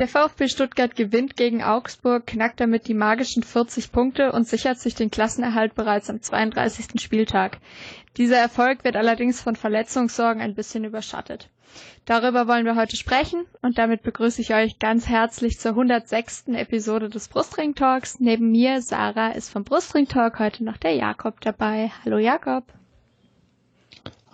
Der VfB Stuttgart gewinnt gegen Augsburg, knackt damit die magischen 40 Punkte und sichert sich den Klassenerhalt bereits am 32. Spieltag. Dieser Erfolg wird allerdings von Verletzungssorgen ein bisschen überschattet. Darüber wollen wir heute sprechen und damit begrüße ich euch ganz herzlich zur 106. Episode des Brustring Talks. Neben mir, Sarah, ist vom Brustring Talk heute noch der Jakob dabei. Hallo Jakob.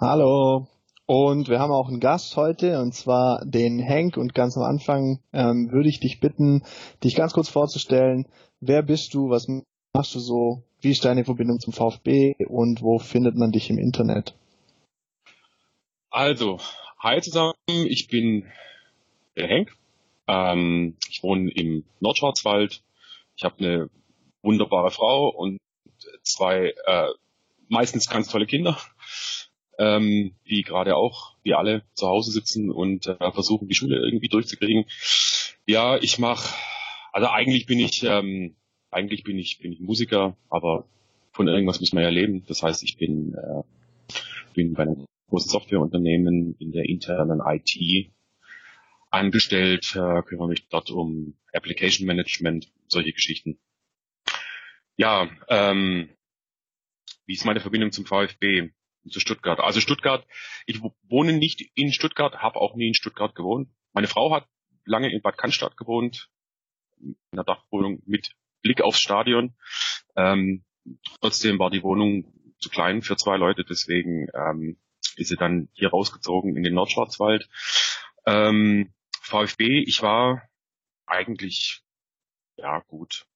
Hallo. Und wir haben auch einen Gast heute, und zwar den Henk. Und ganz am Anfang ähm, würde ich dich bitten, dich ganz kurz vorzustellen. Wer bist du? Was machst du so? Wie ist deine Verbindung zum VfB? Und wo findet man dich im Internet? Also, hi zusammen. Ich bin der Henk. Ähm, ich wohne im Nordschwarzwald. Ich habe eine wunderbare Frau und zwei äh, meistens ganz tolle Kinder ähm, die gerade auch, wie alle, zu Hause sitzen und äh, versuchen, die Schule irgendwie durchzukriegen. Ja, ich mache, also eigentlich bin ich, ähm, eigentlich bin ich, bin ich Musiker, aber von irgendwas muss man ja leben. Das heißt, ich bin, äh, bin bei einem großen Softwareunternehmen in der internen IT angestellt, äh, kümmere mich dort um Application Management, solche Geschichten. Ja, ähm, wie ist meine Verbindung zum VfB? Zu Stuttgart. Also Stuttgart, ich wohne nicht in Stuttgart, habe auch nie in Stuttgart gewohnt. Meine Frau hat lange in Bad Cannstatt gewohnt, in einer Dachwohnung mit Blick aufs Stadion. Ähm, trotzdem war die Wohnung zu klein für zwei Leute, deswegen ähm, ist sie dann hier rausgezogen in den Nordschwarzwald. Ähm, VfB, ich war eigentlich, ja gut,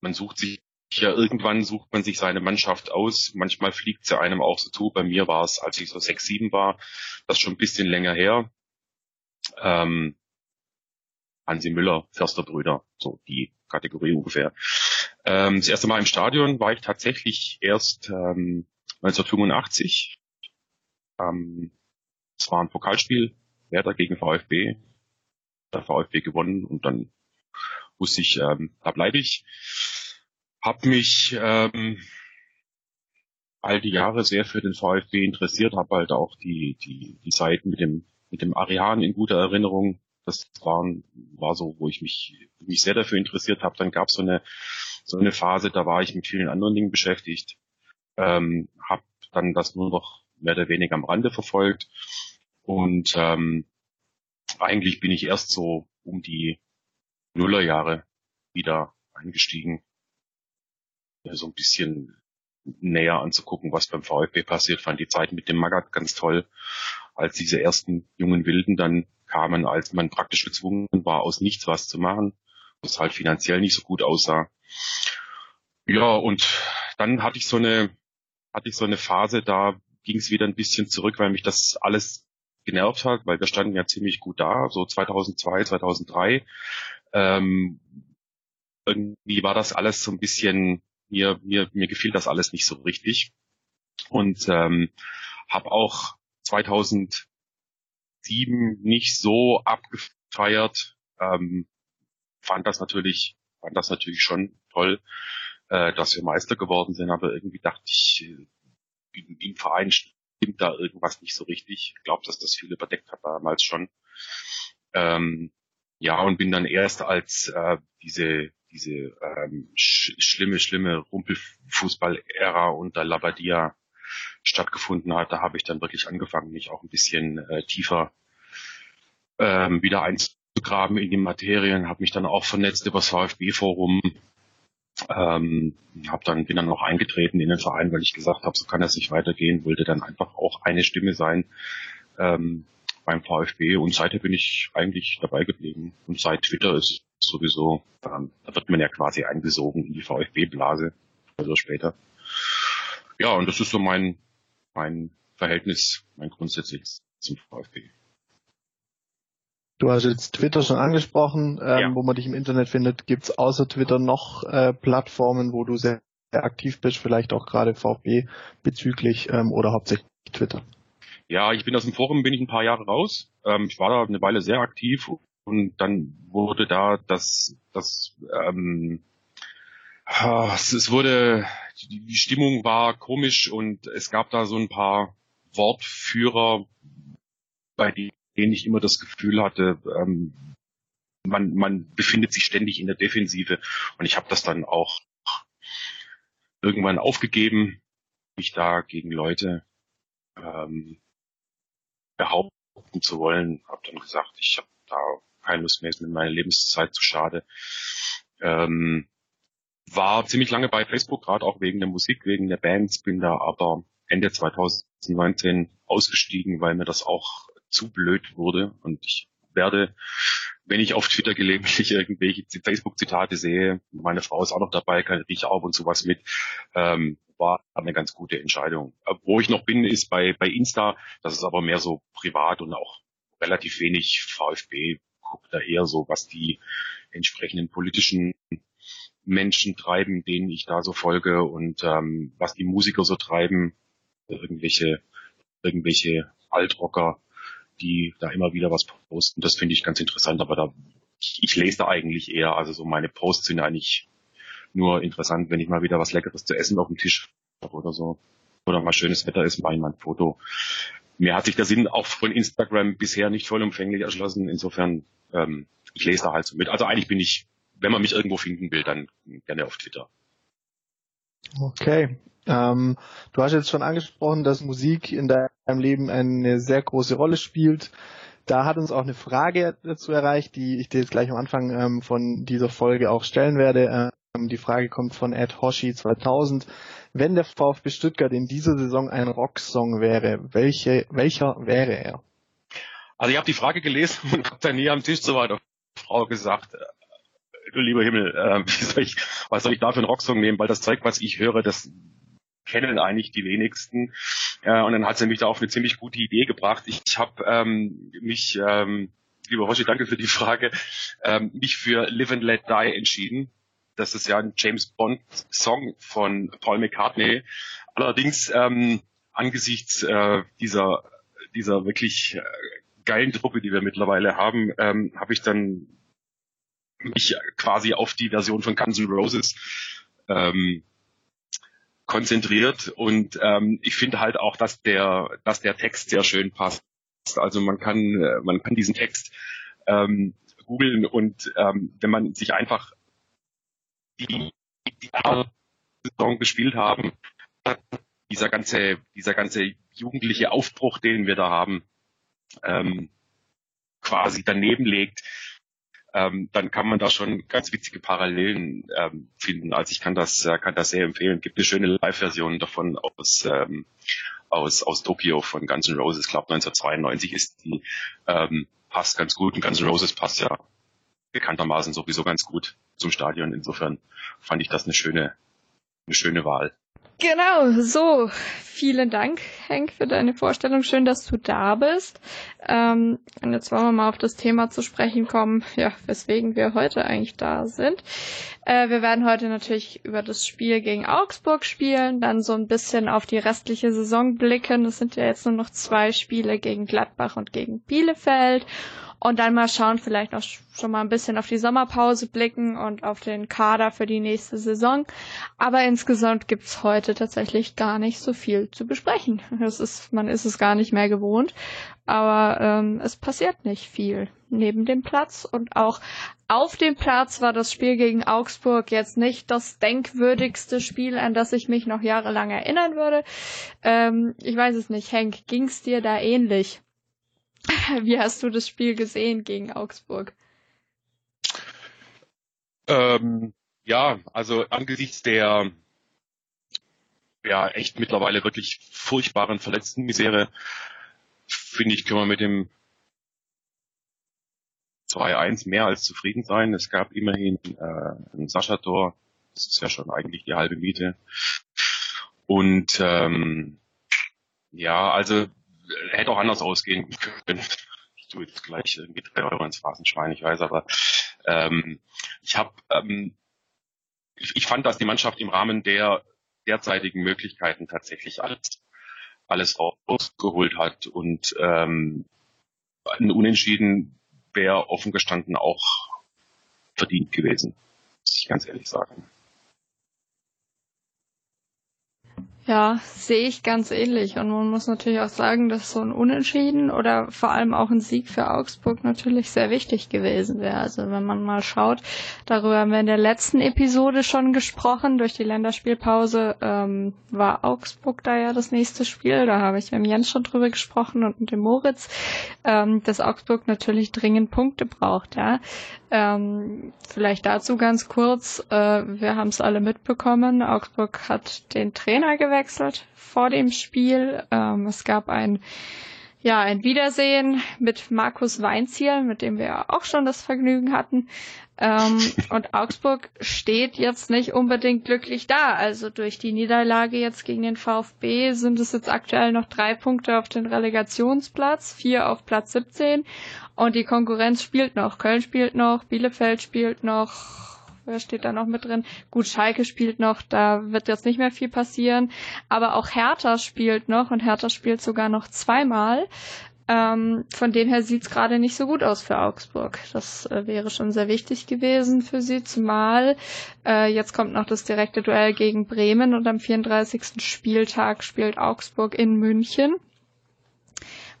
man sucht sich ja, irgendwann sucht man sich seine Mannschaft aus. Manchmal fliegt sie einem auch so zu. Bei mir war es, als ich so sechs, sieben war, das schon ein bisschen länger her. Ähm, Hansi Müller, Försterbrüder, so die Kategorie ungefähr. Ähm, das erste Mal im Stadion war ich tatsächlich erst ähm, 1985. Ähm, es war ein Pokalspiel, Werder gegen VfB. Der VfB gewonnen und dann wusste ich, ähm, da bleibe ich. Hab mich ähm, all die Jahre sehr für den VfB interessiert, habe halt auch die, die, die Seiten mit dem, mit dem Arian in guter Erinnerung. Das waren, war so, wo ich mich, mich sehr dafür interessiert habe. Dann gab es so eine, so eine Phase, da war ich mit vielen anderen Dingen beschäftigt. Ähm, habe dann das nur noch mehr oder weniger am Rande verfolgt. Und ähm, eigentlich bin ich erst so um die Nullerjahre wieder eingestiegen so ein bisschen näher anzugucken, was beim VfB passiert. Fand die Zeit mit dem Magath ganz toll, als diese ersten jungen Wilden dann kamen, als man praktisch gezwungen war, aus nichts was zu machen, was halt finanziell nicht so gut aussah. Ja, und dann hatte ich so eine, hatte ich so eine Phase, da ging es wieder ein bisschen zurück, weil mich das alles genervt hat, weil wir standen ja ziemlich gut da, so 2002, 2003. Ähm, irgendwie war das alles so ein bisschen mir, mir, mir gefiel das alles nicht so richtig. Und ähm, habe auch 2007 nicht so abgefeiert. Ähm, fand das natürlich, fand das natürlich schon toll, äh, dass wir Meister geworden sind, aber irgendwie dachte ich, äh, im Verein stimmt da irgendwas nicht so richtig. Ich glaube, dass das viel überdeckt hat damals schon. Ähm, ja, und bin dann erst als äh, diese diese ähm, sch schlimme, schlimme Rumpelfußball-Ära unter Labadia stattgefunden hat, da habe ich dann wirklich angefangen, mich auch ein bisschen äh, tiefer ähm, wieder einzugraben in die Materien, habe mich dann auch vernetzt über das VfB-Forum, ähm, dann bin dann auch eingetreten in den Verein, weil ich gesagt habe, so kann das nicht weitergehen, wollte dann einfach auch eine Stimme sein ähm, beim VfB und seither bin ich eigentlich dabei geblieben und seit Twitter ist sowieso, ähm, da wird man ja quasi eingesogen in die VfB-Blase, also später. Ja, und das ist so mein, mein Verhältnis, mein grundsätzliches zum VfB. Du hast jetzt Twitter schon angesprochen, ähm, ja. wo man dich im Internet findet. Gibt es außer Twitter noch äh, Plattformen, wo du sehr, sehr, aktiv bist, vielleicht auch gerade VfB bezüglich ähm, oder hauptsächlich Twitter? Ja, ich bin aus dem Forum, bin ich ein paar Jahre raus. Ähm, ich war da eine Weile sehr aktiv und dann wurde da das, das, ähm, es wurde, die Stimmung war komisch und es gab da so ein paar Wortführer, bei denen ich immer das Gefühl hatte, ähm, man, man befindet sich ständig in der Defensive und ich habe das dann auch irgendwann aufgegeben, mich da gegen Leute ähm, behaupten zu wollen. Habe dann gesagt, ich habe da keine Lust mehr, ist mir meine Lebenszeit zu schade. Ähm, war ziemlich lange bei Facebook, gerade auch wegen der Musik, wegen der Bands, bin da aber Ende 2019 ausgestiegen, weil mir das auch zu blöd wurde. Und ich werde, wenn ich auf Twitter gelegentlich irgendwelche Facebook-Zitate sehe, meine Frau ist auch noch dabei, kann rieche auch und sowas mit, ähm, war eine ganz gute Entscheidung. Wo ich noch bin, ist bei, bei Insta, das ist aber mehr so privat und auch relativ wenig VfB, guckt da eher so, was die entsprechenden politischen Menschen treiben, denen ich da so folge und ähm, was die Musiker so treiben, irgendwelche, irgendwelche Altrocker, die da immer wieder was posten. Das finde ich ganz interessant, aber da ich, ich lese da eigentlich eher, also so meine Posts sind eigentlich nur interessant, wenn ich mal wieder was Leckeres zu essen auf dem Tisch habe oder so. Oder mal schönes Wetter ist, mal ein Foto. Mir hat sich der Sinn auch von Instagram bisher nicht vollumfänglich erschlossen. Insofern, ähm, ich lese da halt so mit. Also eigentlich bin ich, wenn man mich irgendwo finden will, dann gerne auf Twitter. Okay. Ähm, du hast jetzt schon angesprochen, dass Musik in deinem Leben eine sehr große Rolle spielt. Da hat uns auch eine Frage dazu erreicht, die ich dir jetzt gleich am Anfang ähm, von dieser Folge auch stellen werde. Ähm, die Frage kommt von Ed Hoshi 2000. Wenn der VfB Stuttgart in dieser Saison ein Rocksong wäre, welche, welcher wäre er? Also ich habe die Frage gelesen und habe dann hier am Tisch zu meiner Frau gesagt, äh, du lieber Himmel, äh, soll ich, was soll ich da für einen Rocksong nehmen? Weil das Zeug, was ich höre, das kennen eigentlich die wenigsten. Äh, und dann hat sie mich da auf eine ziemlich gute Idee gebracht. Ich, ich habe ähm, mich, ähm, lieber Roshi, danke für die Frage, ähm, mich für Live and Let Die entschieden. Das ist ja ein James Bond Song von Paul McCartney. Allerdings ähm, angesichts äh, dieser dieser wirklich äh, geilen Truppe, die wir mittlerweile haben, ähm, habe ich dann mich quasi auf die Version von Guns N' Roses ähm, konzentriert und ähm, ich finde halt auch, dass der, dass der Text sehr schön passt. Also man kann, äh, man kann diesen Text ähm, googeln und ähm, wenn man sich einfach die, die Saison gespielt haben, dieser ganze, dieser ganze jugendliche Aufbruch, den wir da haben, ähm, quasi daneben legt, ähm, dann kann man da schon ganz witzige Parallelen ähm, finden. Also ich kann das, äh, kann das sehr empfehlen. Gibt eine schöne Live-Version davon aus, ähm, aus, aus Tokio von Guns N' Roses. Ich glaube 1992 ist die, ähm, passt ganz gut. Und Guns N' Roses passt ja bekanntermaßen sowieso ganz gut zum Stadion. Insofern fand ich das eine schöne, eine schöne Wahl. Genau, so. Vielen Dank, Henk, für deine Vorstellung. Schön, dass du da bist. Ähm, und jetzt wollen wir mal auf das Thema zu sprechen kommen, ja, weswegen wir heute eigentlich da sind. Äh, wir werden heute natürlich über das Spiel gegen Augsburg spielen, dann so ein bisschen auf die restliche Saison blicken. Es sind ja jetzt nur noch zwei Spiele gegen Gladbach und gegen Bielefeld und dann mal schauen, vielleicht noch schon mal ein bisschen auf die Sommerpause blicken und auf den Kader für die nächste Saison. Aber insgesamt gibt's heute tatsächlich gar nicht so viel zu besprechen. Es ist, man ist es gar nicht mehr gewohnt. Aber ähm, es passiert nicht viel neben dem Platz. Und auch auf dem Platz war das Spiel gegen Augsburg jetzt nicht das denkwürdigste Spiel, an das ich mich noch jahrelang erinnern würde. Ähm, ich weiß es nicht, Henk, ging's dir da ähnlich? Wie hast du das Spiel gesehen gegen Augsburg? Ähm, ja, also angesichts der ja echt mittlerweile wirklich furchtbaren Verletztenmisere finde ich, können wir mit dem 2-1 mehr als zufrieden sein. Es gab immerhin äh, ein Sascha-Tor. Das ist ja schon eigentlich die halbe Miete. Und ähm, ja, also hätte auch anders ausgehen können. Ich tue jetzt gleich irgendwie drei Euro ins Phasenschwein, ich weiß, aber ähm, ich habe, ähm, ich, ich fand, dass die Mannschaft im Rahmen der derzeitigen Möglichkeiten tatsächlich alles, alles rausgeholt hat und ähm, ein Unentschieden wäre offen gestanden auch verdient gewesen, muss ich ganz ehrlich sagen. Ja, sehe ich ganz ähnlich. Und man muss natürlich auch sagen, dass so ein Unentschieden oder vor allem auch ein Sieg für Augsburg natürlich sehr wichtig gewesen wäre. Also wenn man mal schaut, darüber haben wir in der letzten Episode schon gesprochen. Durch die Länderspielpause ähm, war Augsburg da ja das nächste Spiel. Da habe ich mit Jens schon drüber gesprochen und mit dem Moritz, ähm, dass Augsburg natürlich dringend Punkte braucht. Ja, ähm, vielleicht dazu ganz kurz. Äh, wir haben es alle mitbekommen. Augsburg hat den Trainer gewechselt vor dem Spiel. Ähm, es gab ein ja, ein Wiedersehen mit Markus Weinziel, mit dem wir auch schon das Vergnügen hatten. Ähm, und Augsburg steht jetzt nicht unbedingt glücklich da. Also durch die Niederlage jetzt gegen den VfB sind es jetzt aktuell noch drei Punkte auf den Relegationsplatz, vier auf Platz 17. Und die Konkurrenz spielt noch. Köln spielt noch, Bielefeld spielt noch, steht da noch mit drin? Gut, Schalke spielt noch, da wird jetzt nicht mehr viel passieren. Aber auch Hertha spielt noch und Hertha spielt sogar noch zweimal. Ähm, von dem her sieht's gerade nicht so gut aus für Augsburg. Das äh, wäre schon sehr wichtig gewesen für sie, zumal äh, jetzt kommt noch das direkte Duell gegen Bremen und am 34. Spieltag spielt Augsburg in München.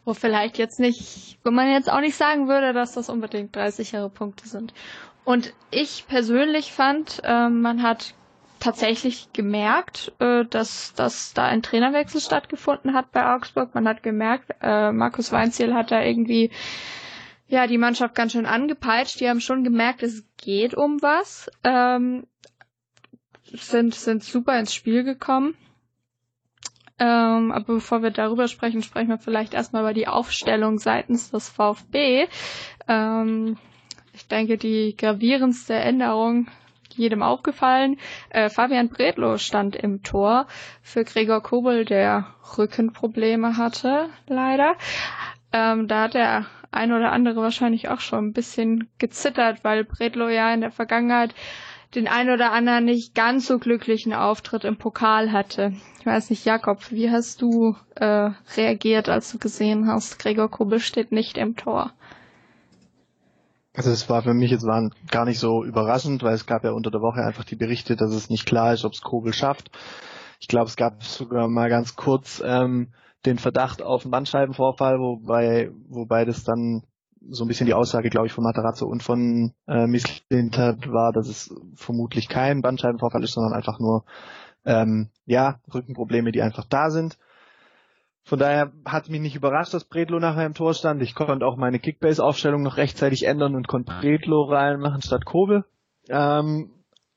Wo vielleicht jetzt nicht, wo man jetzt auch nicht sagen würde, dass das unbedingt drei sichere Punkte sind. Und ich persönlich fand, äh, man hat tatsächlich gemerkt, äh, dass, dass da ein Trainerwechsel stattgefunden hat bei Augsburg. Man hat gemerkt, äh, Markus Weinziel hat da irgendwie ja die Mannschaft ganz schön angepeitscht. Die haben schon gemerkt, es geht um was. Ähm, sind, sind super ins Spiel gekommen. Ähm, aber bevor wir darüber sprechen, sprechen wir vielleicht erstmal über die Aufstellung seitens des VfB. Ähm, ich denke, die gravierendste Änderung jedem aufgefallen. Äh, Fabian Bredlow stand im Tor für Gregor Kobel, der Rückenprobleme hatte, leider. Ähm, da hat der ein oder andere wahrscheinlich auch schon ein bisschen gezittert, weil Bredlow ja in der Vergangenheit den ein oder anderen nicht ganz so glücklichen Auftritt im Pokal hatte. Ich weiß nicht, Jakob, wie hast du äh, reagiert, als du gesehen hast, Gregor Kobel steht nicht im Tor? Also es war für mich jetzt war gar nicht so überraschend, weil es gab ja unter der Woche einfach die Berichte, dass es nicht klar ist, ob es Kobel schafft. Ich glaube, es gab sogar mal ganz kurz ähm, den Verdacht auf einen Bandscheibenvorfall, wobei, wobei das dann so ein bisschen die Aussage, glaube ich, von Matarazzo und von äh, Misslintat war, dass es vermutlich kein Bandscheibenvorfall ist, sondern einfach nur ähm, ja Rückenprobleme, die einfach da sind. Von daher hat mich nicht überrascht, dass Bredlo nachher im Tor stand. Ich konnte auch meine Kickbase-Aufstellung noch rechtzeitig ändern und konnte Bredlo reinmachen statt Kobel. Ähm,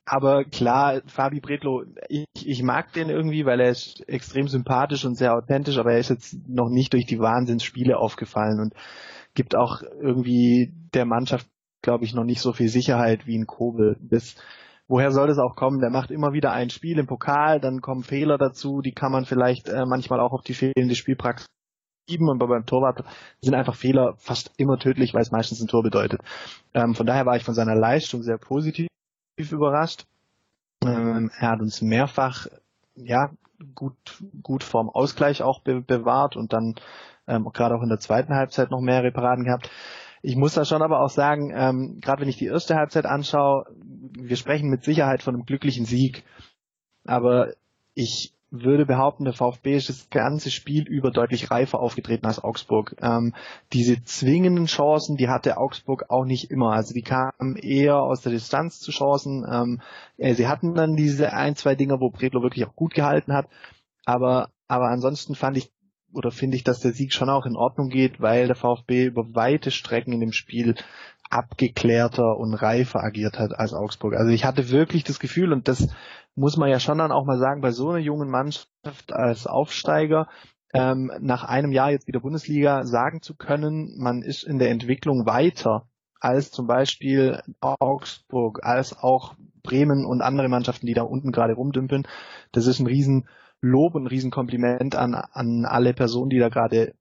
aber klar, Fabi Bredlo, ich, ich mag den irgendwie, weil er ist extrem sympathisch und sehr authentisch, aber er ist jetzt noch nicht durch die Wahnsinnsspiele aufgefallen und gibt auch irgendwie der Mannschaft, glaube ich, noch nicht so viel Sicherheit wie ein Kobel. Das woher soll das auch kommen? Der macht immer wieder ein Spiel im Pokal, dann kommen Fehler dazu, die kann man vielleicht äh, manchmal auch auf die fehlende Spielpraxis schieben und beim Torwart sind einfach Fehler fast immer tödlich, weil es meistens ein Tor bedeutet. Ähm, von daher war ich von seiner Leistung sehr positiv überrascht. Ähm, er hat uns mehrfach ja gut gut vorm Ausgleich auch be bewahrt und dann ähm, gerade auch in der zweiten Halbzeit noch mehrere Paraden gehabt. Ich muss da schon aber auch sagen, ähm, gerade wenn ich die erste Halbzeit anschaue, wir sprechen mit Sicherheit von einem glücklichen Sieg, aber ich würde behaupten, der VfB ist das ganze Spiel über deutlich reifer aufgetreten als Augsburg. Ähm, diese zwingenden Chancen, die hatte Augsburg auch nicht immer. Also die kamen eher aus der Distanz zu Chancen. Ähm, äh, sie hatten dann diese ein, zwei Dinger, wo Bredlo wirklich auch gut gehalten hat. Aber, aber ansonsten fand ich oder finde ich, dass der Sieg schon auch in Ordnung geht, weil der VfB über weite Strecken in dem Spiel abgeklärter und reifer agiert hat als Augsburg. Also ich hatte wirklich das Gefühl, und das muss man ja schon dann auch mal sagen, bei so einer jungen Mannschaft als Aufsteiger, ähm, nach einem Jahr jetzt wieder Bundesliga sagen zu können, man ist in der Entwicklung weiter als zum Beispiel Augsburg, als auch Bremen und andere Mannschaften, die da unten gerade rumdümpeln. Das ist ein Riesenlob und ein Riesenkompliment an, an alle Personen, die da gerade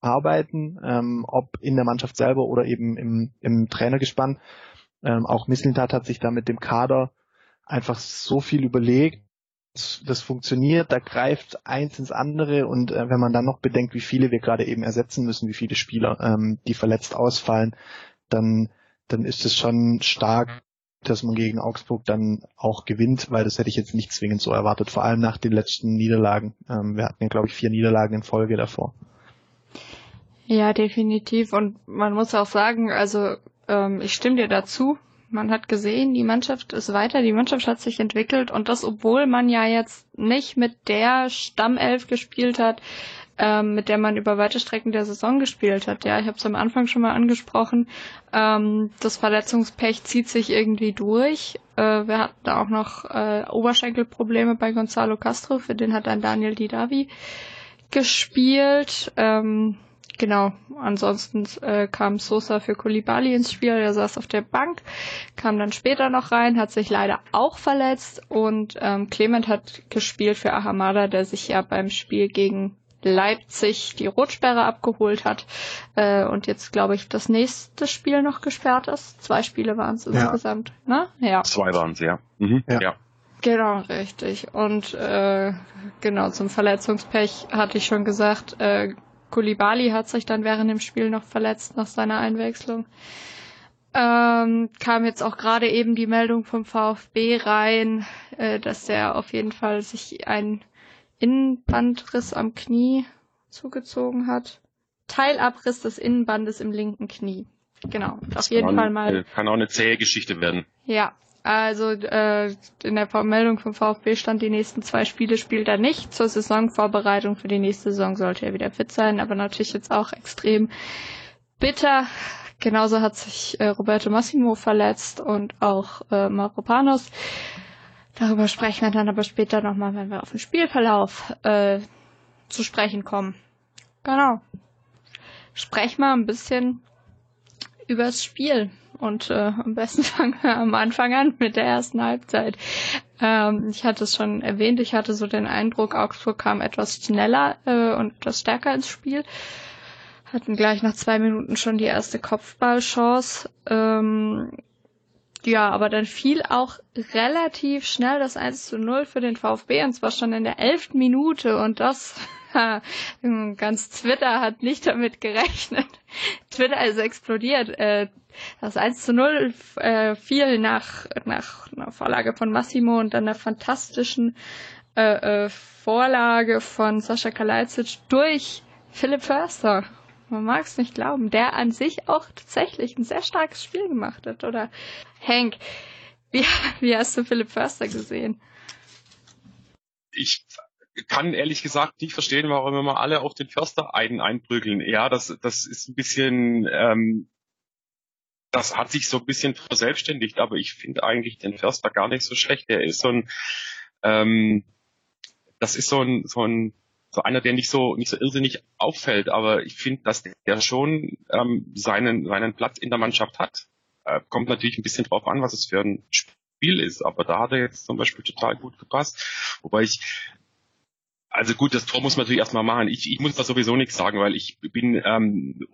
arbeiten, ähm, ob in der Mannschaft selber oder eben im, im Trainergespann. Ähm, auch Misslintat hat sich da mit dem Kader einfach so viel überlegt. Das, das funktioniert, da greift eins ins andere und äh, wenn man dann noch bedenkt, wie viele wir gerade eben ersetzen müssen, wie viele Spieler, ähm, die verletzt ausfallen, dann, dann ist es schon stark, dass man gegen Augsburg dann auch gewinnt, weil das hätte ich jetzt nicht zwingend so erwartet, vor allem nach den letzten Niederlagen. Ähm, wir hatten ja, glaube ich, vier Niederlagen in Folge davor. Ja, definitiv. Und man muss auch sagen, also ähm, ich stimme dir dazu. Man hat gesehen, die Mannschaft ist weiter, die Mannschaft hat sich entwickelt und das, obwohl man ja jetzt nicht mit der Stammelf gespielt hat, ähm, mit der man über weite Strecken der Saison gespielt hat. Ja, ich habe es am Anfang schon mal angesprochen. Ähm, das Verletzungspech zieht sich irgendwie durch. Äh, wir hatten auch noch äh, Oberschenkelprobleme bei Gonzalo Castro, für den hat dann Daniel Didavi gespielt. Ähm, Genau, ansonsten äh, kam Sosa für Kulibali ins Spiel, der saß auf der Bank, kam dann später noch rein, hat sich leider auch verletzt und ähm, Clement hat gespielt für Ahamada, der sich ja beim Spiel gegen Leipzig die Rotsperre abgeholt hat äh, und jetzt glaube ich das nächste Spiel noch gesperrt ist. Zwei Spiele waren es insgesamt, ne? Ja. Zwei waren es, ja. Mhm. ja. ja. Genau, richtig. Und äh, genau, zum Verletzungspech hatte ich schon gesagt, äh, Kulibali hat sich dann während dem Spiel noch verletzt nach seiner Einwechslung. Ähm, kam jetzt auch gerade eben die Meldung vom VfB rein, äh, dass der auf jeden Fall sich ein Innenbandriss am Knie zugezogen hat. Teilabriss des Innenbandes im linken Knie. Genau. Das auf jeden Fall mal. Kann auch eine zähe Geschichte werden. Ja, also äh, in der Meldung vom VfB stand, die nächsten zwei Spiele spielt er nicht. Zur Saisonvorbereitung für die nächste Saison sollte er wieder fit sein, aber natürlich jetzt auch extrem bitter. Genauso hat sich äh, Roberto Massimo verletzt und auch äh, Maropanos. Darüber sprechen wir dann aber später nochmal, wenn wir auf den Spielverlauf äh, zu sprechen kommen. Genau. Sprech mal ein bisschen übers Spiel. Und äh, am besten fangen wir am Anfang an mit der ersten Halbzeit. Ähm, ich hatte es schon erwähnt, ich hatte so den Eindruck, Augsburg kam etwas schneller äh, und etwas stärker ins Spiel. Hatten gleich nach zwei Minuten schon die erste Kopfballchance. Ähm, ja, aber dann fiel auch relativ schnell das 1 zu 0 für den VfB und zwar schon in der elften Minute und das ganz Twitter hat nicht damit gerechnet. Twitter ist explodiert. Äh, das 1 zu 0 äh, fiel nach, nach einer Vorlage von Massimo und dann einer fantastischen äh, Vorlage von Sascha Kalajdzic durch Philipp Förster. Man mag es nicht glauben, der an sich auch tatsächlich ein sehr starkes Spiel gemacht hat. Oder Hank, wie, wie hast du Philipp Förster gesehen? Ich kann ehrlich gesagt nicht verstehen, warum immer alle auf den Förster ein einprügeln. Ja, das, das ist ein bisschen, ähm, das hat sich so ein bisschen verselbstständigt, aber ich finde eigentlich den Förster gar nicht so schlecht. Der ist so ein, ähm, das ist so ein, so ein, so einer, der nicht so, nicht so irrsinnig auffällt, aber ich finde, dass der schon ähm, seinen, seinen Platz in der Mannschaft hat. Äh, kommt natürlich ein bisschen drauf an, was es für ein Spiel ist, aber da hat er jetzt zum Beispiel total gut gepasst. Wobei ich also gut, das Tor muss man natürlich erstmal machen. Ich, ich muss da sowieso nichts sagen, weil ich bin ähm,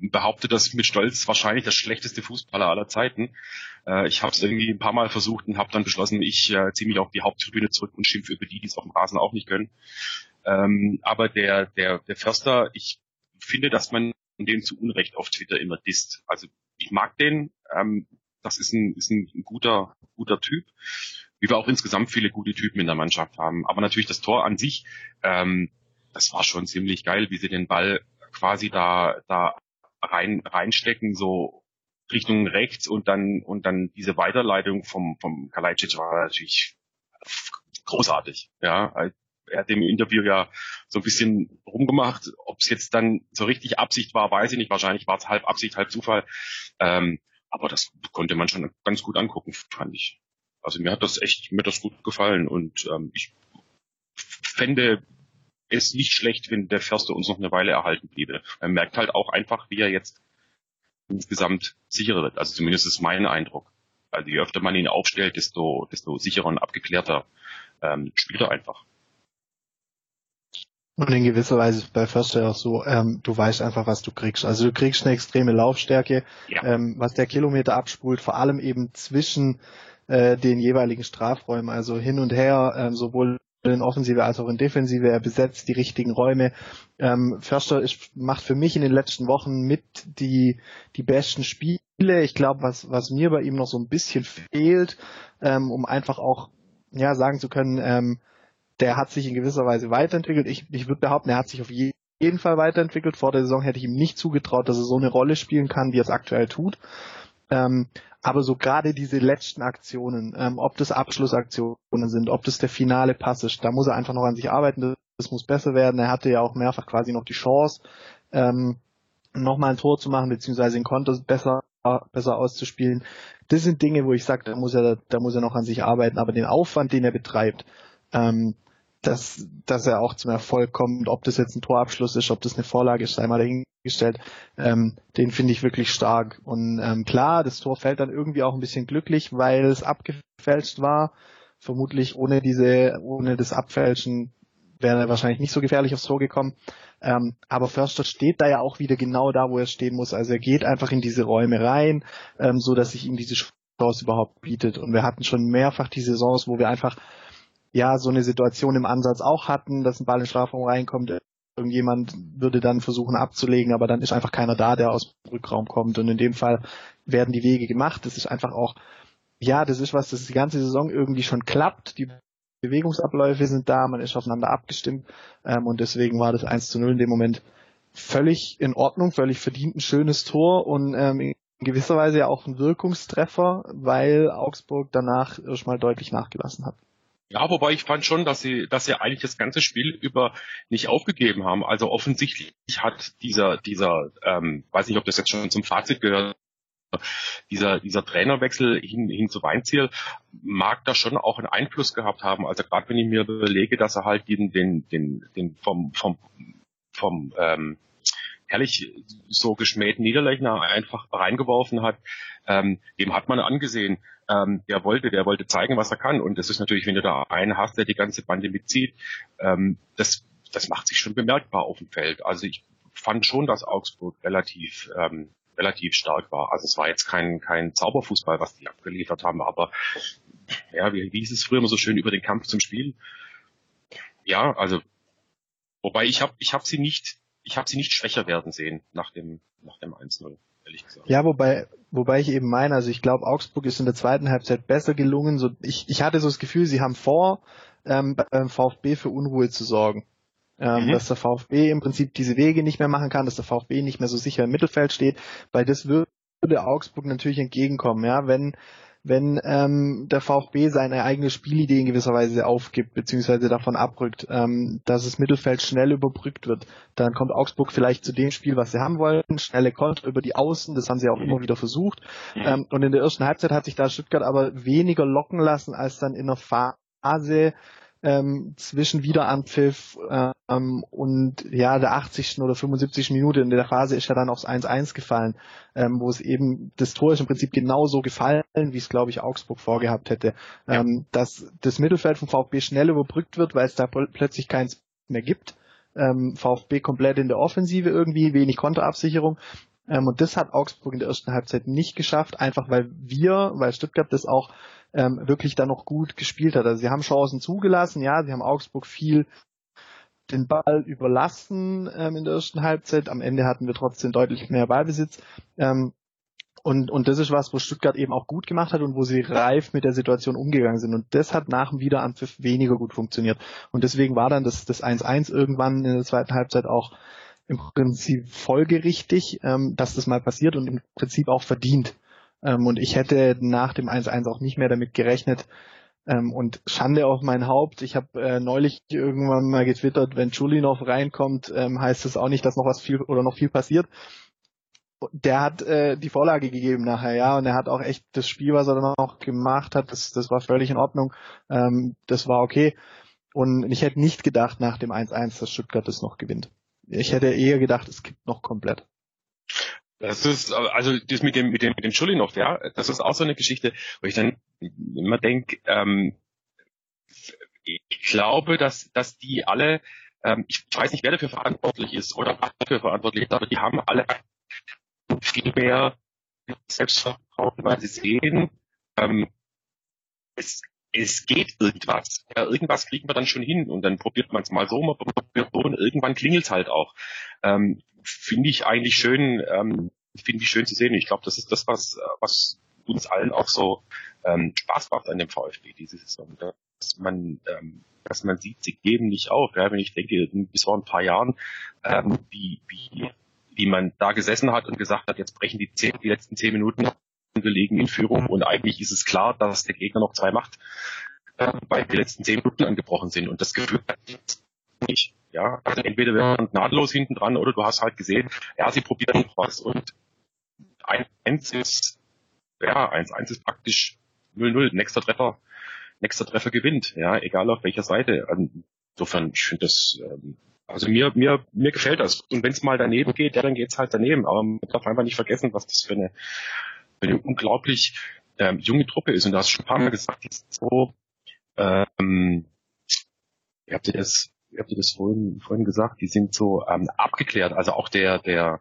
behaupte das mit Stolz wahrscheinlich das schlechteste Fußballer aller Zeiten. Äh, ich habe es irgendwie ein paar Mal versucht und habe dann beschlossen, ich äh, ziehe mich auf die Haupttribüne zurück und schimpfe über die, die es auf dem Rasen auch nicht können. Ähm, aber der, der, der Förster, ich finde, dass man den zu Unrecht auf Twitter immer disst. Also ich mag den, ähm, das ist ein, ist ein guter, guter Typ wie wir auch insgesamt viele gute Typen in der Mannschaft haben. Aber natürlich das Tor an sich, ähm, das war schon ziemlich geil, wie sie den Ball quasi da, da rein, reinstecken, so Richtung rechts und dann, und dann diese Weiterleitung vom, vom Kalajdzic war natürlich großartig, ja. Er hat im Interview ja so ein bisschen rumgemacht. Ob es jetzt dann so richtig Absicht war, weiß ich nicht. Wahrscheinlich war es halb Absicht, halb Zufall. Ähm, aber das konnte man schon ganz gut angucken, fand ich. Also mir hat das echt, mir hat das gut gefallen und ähm, ich fände es nicht schlecht, wenn der Förster uns noch eine Weile erhalten bliebe. Man merkt halt auch einfach, wie er jetzt insgesamt sicherer wird. Also zumindest ist mein Eindruck. Also je öfter man ihn aufstellt, desto, desto sicherer und abgeklärter ähm, spielt er einfach. Und in gewisser Weise ist bei Förster auch so, ähm, du weißt einfach, was du kriegst. Also du kriegst eine extreme Laufstärke, ja. ähm, was der Kilometer abspult, vor allem eben zwischen äh, den jeweiligen Strafräumen, also hin und her, äh, sowohl in Offensive als auch in Defensive. Er besetzt die richtigen Räume. Ähm, Förster ist, macht für mich in den letzten Wochen mit die, die besten Spiele. Ich glaube, was, was mir bei ihm noch so ein bisschen fehlt, ähm, um einfach auch ja, sagen zu können, ähm, der hat sich in gewisser Weise weiterentwickelt. Ich, ich würde behaupten, er hat sich auf jeden Fall weiterentwickelt. Vor der Saison hätte ich ihm nicht zugetraut, dass er so eine Rolle spielen kann, wie er es aktuell tut. Ähm, aber so gerade diese letzten Aktionen, ähm, ob das Abschlussaktionen sind, ob das der finale Pass ist, da muss er einfach noch an sich arbeiten. Das muss besser werden. Er hatte ja auch mehrfach quasi noch die Chance, ähm, nochmal ein Tor zu machen, beziehungsweise den Konter besser, besser auszuspielen. Das sind Dinge, wo ich sage, da muss er, da muss er noch an sich arbeiten. Aber den Aufwand, den er betreibt, ähm, dass, dass er auch zum Erfolg kommt, ob das jetzt ein Torabschluss ist, ob das eine Vorlage ist, sei mal dahingestellt, ähm, den finde ich wirklich stark. Und ähm, klar, das Tor fällt dann irgendwie auch ein bisschen glücklich, weil es abgefälscht war. Vermutlich ohne diese, ohne das Abfälschen wäre er wahrscheinlich nicht so gefährlich aufs Tor gekommen. Ähm, aber Förster steht da ja auch wieder genau da, wo er stehen muss. Also er geht einfach in diese Räume rein, ähm, so dass sich ihm diese Chance überhaupt bietet. Und wir hatten schon mehrfach die Saisons, wo wir einfach ja so eine Situation im Ansatz auch hatten, dass ein Ball in den Strafraum reinkommt, irgendjemand würde dann versuchen abzulegen, aber dann ist einfach keiner da, der aus dem Rückraum kommt. Und in dem Fall werden die Wege gemacht. Das ist einfach auch, ja, das ist was, das die ganze Saison irgendwie schon klappt. Die Bewegungsabläufe sind da, man ist aufeinander abgestimmt ähm, und deswegen war das 1 zu 0 in dem Moment völlig in Ordnung, völlig verdient ein schönes Tor und ähm, in gewisser Weise ja auch ein Wirkungstreffer, weil Augsburg danach erstmal deutlich nachgelassen hat. Ja, wobei ich fand schon, dass sie, dass sie eigentlich das ganze Spiel über nicht aufgegeben haben. Also offensichtlich hat dieser, dieser, ähm, weiß nicht, ob das jetzt schon zum Fazit gehört, dieser, dieser Trainerwechsel hin, hin zu Weinziel mag da schon auch einen Einfluss gehabt haben. Also gerade wenn ich mir überlege, dass er halt den, den, den, den vom, vom, vom ähm, herrlich so geschmähten Niederlechner einfach reingeworfen hat, ähm, dem hat man angesehen, ähm, der wollte, der wollte zeigen, was er kann. Und das ist natürlich, wenn du da einen hast, der die ganze Bande mitzieht, ähm, das, das macht sich schon bemerkbar auf dem Feld. Also ich fand schon, dass Augsburg relativ ähm, relativ stark war. Also es war jetzt kein, kein Zauberfußball, was die abgeliefert haben, aber ja, wie, hieß es früher immer so schön über den Kampf zum Spiel? Ja, also wobei ich habe ich hab sie nicht ich habe sie nicht schwächer werden sehen nach dem nach dem 1-0 ehrlich gesagt. Ja, wobei, wobei ich eben meine, also ich glaube, Augsburg ist in der zweiten Halbzeit besser gelungen. So, ich, ich hatte so das Gefühl, sie haben vor, ähm, beim VfB für Unruhe zu sorgen. Ähm, mhm. Dass der VfB im Prinzip diese Wege nicht mehr machen kann, dass der VfB nicht mehr so sicher im Mittelfeld steht, weil das würde Augsburg natürlich entgegenkommen, ja, wenn wenn ähm, der VfB seine eigene Spielidee in gewisser Weise aufgibt, beziehungsweise davon abrückt, ähm, dass das Mittelfeld schnell überbrückt wird, dann kommt Augsburg vielleicht zu dem Spiel, was sie haben wollen, schnelle Konter über die Außen, das haben sie auch immer wieder versucht. Ähm, und in der ersten Halbzeit hat sich da Stuttgart aber weniger locken lassen, als dann in der Phase, ähm, zwischen Wiederanpfiff ähm, und ja der 80. oder 75. Minute in der Phase ist ja dann aufs 1-1 gefallen, ähm, wo es eben das Tor ist im Prinzip genauso gefallen, wie es glaube ich Augsburg vorgehabt hätte, ja. ähm, dass das Mittelfeld vom VfB schnell überbrückt wird, weil es da plötzlich keins mehr gibt. Ähm, VfB komplett in der Offensive irgendwie, wenig Konterabsicherung. Ähm, und das hat Augsburg in der ersten Halbzeit nicht geschafft, einfach weil wir, weil Stuttgart das auch ähm, wirklich dann noch gut gespielt hat. Also sie haben Chancen zugelassen, ja, sie haben Augsburg viel den Ball überlassen ähm, in der ersten Halbzeit. Am Ende hatten wir trotzdem deutlich mehr Ballbesitz. Ähm, und, und das ist was, wo Stuttgart eben auch gut gemacht hat und wo sie reif mit der Situation umgegangen sind. Und das hat nach dem Wiederanpfiff weniger gut funktioniert. Und deswegen war dann das, das 1-1 irgendwann in der zweiten Halbzeit auch im Prinzip folgerichtig, ähm, dass das mal passiert und im Prinzip auch verdient. Ähm, und ich hätte nach dem 1-1 auch nicht mehr damit gerechnet. Ähm, und Schande auf mein Haupt. Ich habe äh, neulich irgendwann mal getwittert, wenn Chulinov reinkommt, ähm, heißt das auch nicht, dass noch was viel oder noch viel passiert. Der hat äh, die Vorlage gegeben nachher, ja, und er hat auch echt das Spiel, was er dann auch gemacht hat, das, das war völlig in Ordnung. Ähm, das war okay. Und ich hätte nicht gedacht nach dem 1-1, dass Stuttgart das noch gewinnt. Ich hätte eher gedacht, es kippt noch komplett. Das ist, also das mit dem, mit dem, mit dem Schulinov, ja, das ist auch so eine Geschichte, wo ich dann immer denke, ähm, ich glaube, dass, dass die alle, ähm, ich weiß nicht, wer dafür verantwortlich ist oder was dafür verantwortlich ist, aber die haben alle viel mehr Selbstvertrauen, weil sie sehen, ähm, es, es geht irgendwas. Ja, irgendwas kriegen wir dann schon hin und dann probiert man es mal so, man probiert so und irgendwann klingelt halt auch. Ähm, finde ich eigentlich schön, ähm, finde ich schön zu sehen. Ich glaube, das ist das, was, was uns allen auch so ähm, Spaß macht an dem VfB diese Saison. Dass man, ähm, dass man sieht, sie geben nicht auf. Ja, wenn ich denke, bis vor ein paar Jahren, ähm, wie, wie, wie man da gesessen hat und gesagt hat, jetzt brechen die, zehn, die letzten zehn Minuten wir liegen in Führung und eigentlich ist es klar, dass der Gegner noch zwei macht, äh, weil die letzten zehn Minuten angebrochen sind und das Gefühl hat nicht. Ja, also entweder wir sind nahtlos hinten dran oder du hast halt gesehen, ja, sie probieren noch was und 1 ist, ja, 1-1 ist praktisch 0-0, nächster Treffer, nächster Treffer gewinnt, ja, egal auf welcher Seite. Also insofern, ich finde das, ähm, also mir, mir, mir gefällt das. Und wenn es mal daneben geht, ja, dann geht's halt daneben. Aber man darf einfach nicht vergessen, was das für eine, für eine unglaublich ähm, junge Truppe ist. Und du hast schon ein paar Mal gesagt, die ist so, ähm, ihr habt das, habt ihr das vorhin, vorhin gesagt, die sind so ähm, abgeklärt. Also auch der, der,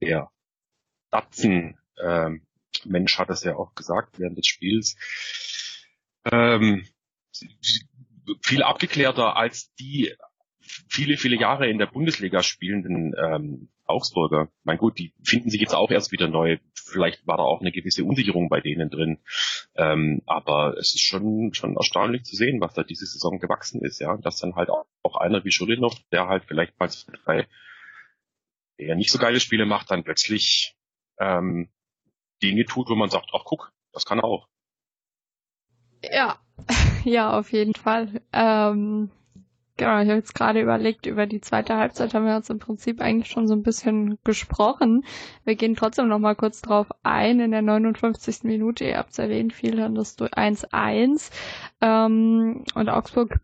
der Datsen, ähm, Mensch hat das ja auch gesagt während des Spiels, ähm, viel abgeklärter als die viele, viele Jahre in der Bundesliga spielenden ähm, Augsburger. Mein gut, die finden sich jetzt auch erst wieder neu. Vielleicht war da auch eine gewisse Unsicherung bei denen drin. Ähm, aber es ist schon, schon erstaunlich zu sehen, was da diese Saison gewachsen ist, ja. Dass dann halt auch, auch einer wie Schulinov, der halt vielleicht mal zwei, eher nicht so geile Spiele macht, dann plötzlich ähm, Dinge tut, wo man sagt, ach guck, das kann er auch. Ja, ja, auf jeden Fall. Ähm, genau, ich habe jetzt gerade überlegt, über die zweite Halbzeit haben wir uns im Prinzip eigentlich schon so ein bisschen gesprochen. Wir gehen trotzdem noch mal kurz drauf ein. In der 59. Minute, ihr habt es erwähnt, fiel dann das 1-1. Ähm, und Augsburg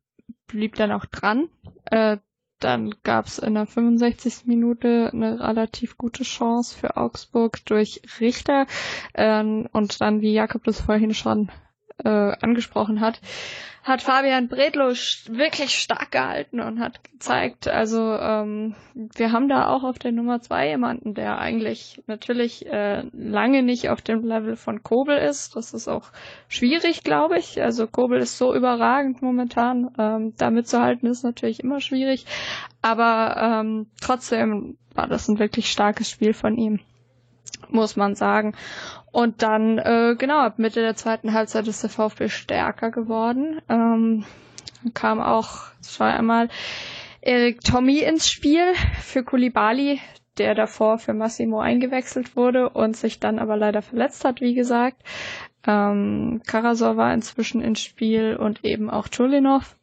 blieb dann auch dran. Äh, dann gab es in der 65. Minute eine relativ gute Chance für Augsburg durch Richter. Ähm, und dann, wie Jakob das vorhin schon äh, angesprochen hat, hat Fabian Bredlow wirklich stark gehalten und hat gezeigt, also ähm, wir haben da auch auf der Nummer zwei jemanden, der eigentlich natürlich äh, lange nicht auf dem Level von Kobel ist. Das ist auch schwierig, glaube ich. Also Kobel ist so überragend momentan. Ähm, da mitzuhalten ist natürlich immer schwierig. Aber ähm, trotzdem war das ein wirklich starkes Spiel von ihm muss man sagen. Und dann, äh, genau, ab Mitte der zweiten Halbzeit ist der VfB stärker geworden. Ähm, kam auch, einmal Erik Tommy ins Spiel für Kulibali, der davor für Massimo eingewechselt wurde und sich dann aber leider verletzt hat, wie gesagt. Ähm, Karasor war inzwischen ins Spiel und eben auch Chulinov.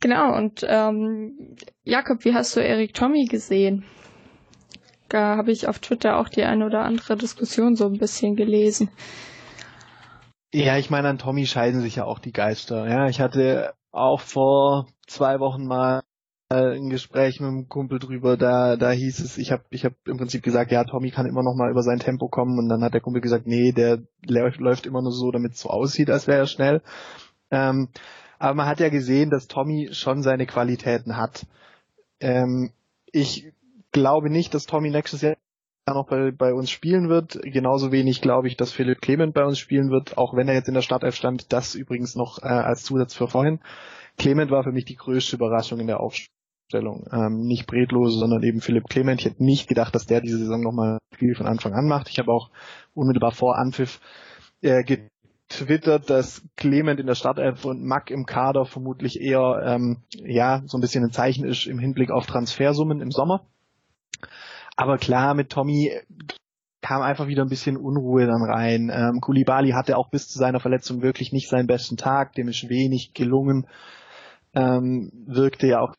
Genau, und ähm, Jakob, wie hast du Erik Tommy gesehen? Da habe ich auf Twitter auch die eine oder andere Diskussion so ein bisschen gelesen. Ja, ich meine, an Tommy scheiden sich ja auch die Geister. Ja, ich hatte auch vor zwei Wochen mal ein Gespräch mit einem Kumpel drüber, da, da hieß es, ich habe ich hab im Prinzip gesagt, ja, Tommy kann immer noch mal über sein Tempo kommen und dann hat der Kumpel gesagt, nee, der läuft, läuft immer nur so, damit es so aussieht, als wäre er schnell. Ähm, aber man hat ja gesehen, dass Tommy schon seine Qualitäten hat. Ähm, ich glaube nicht, dass Tommy nächstes Jahr noch bei, bei uns spielen wird. Genauso wenig glaube ich, dass Philipp Clement bei uns spielen wird, auch wenn er jetzt in der Startelf stand. Das übrigens noch äh, als Zusatz für vorhin. Clement war für mich die größte Überraschung in der Aufstellung. Ähm, nicht Bredlose, sondern eben Philipp Clement. Ich hätte nicht gedacht, dass der diese Saison nochmal viel von Anfang an macht. Ich habe auch unmittelbar vor Anpfiff äh, getwittert, dass Clement in der Startelf und Mack im Kader vermutlich eher ähm, ja so ein bisschen ein Zeichen ist im Hinblick auf Transfersummen im Sommer aber klar, mit Tommy kam einfach wieder ein bisschen Unruhe dann rein. Ähm, Kulibali hatte auch bis zu seiner Verletzung wirklich nicht seinen besten Tag, dem ist wenig gelungen. Ähm, wirkte ja auch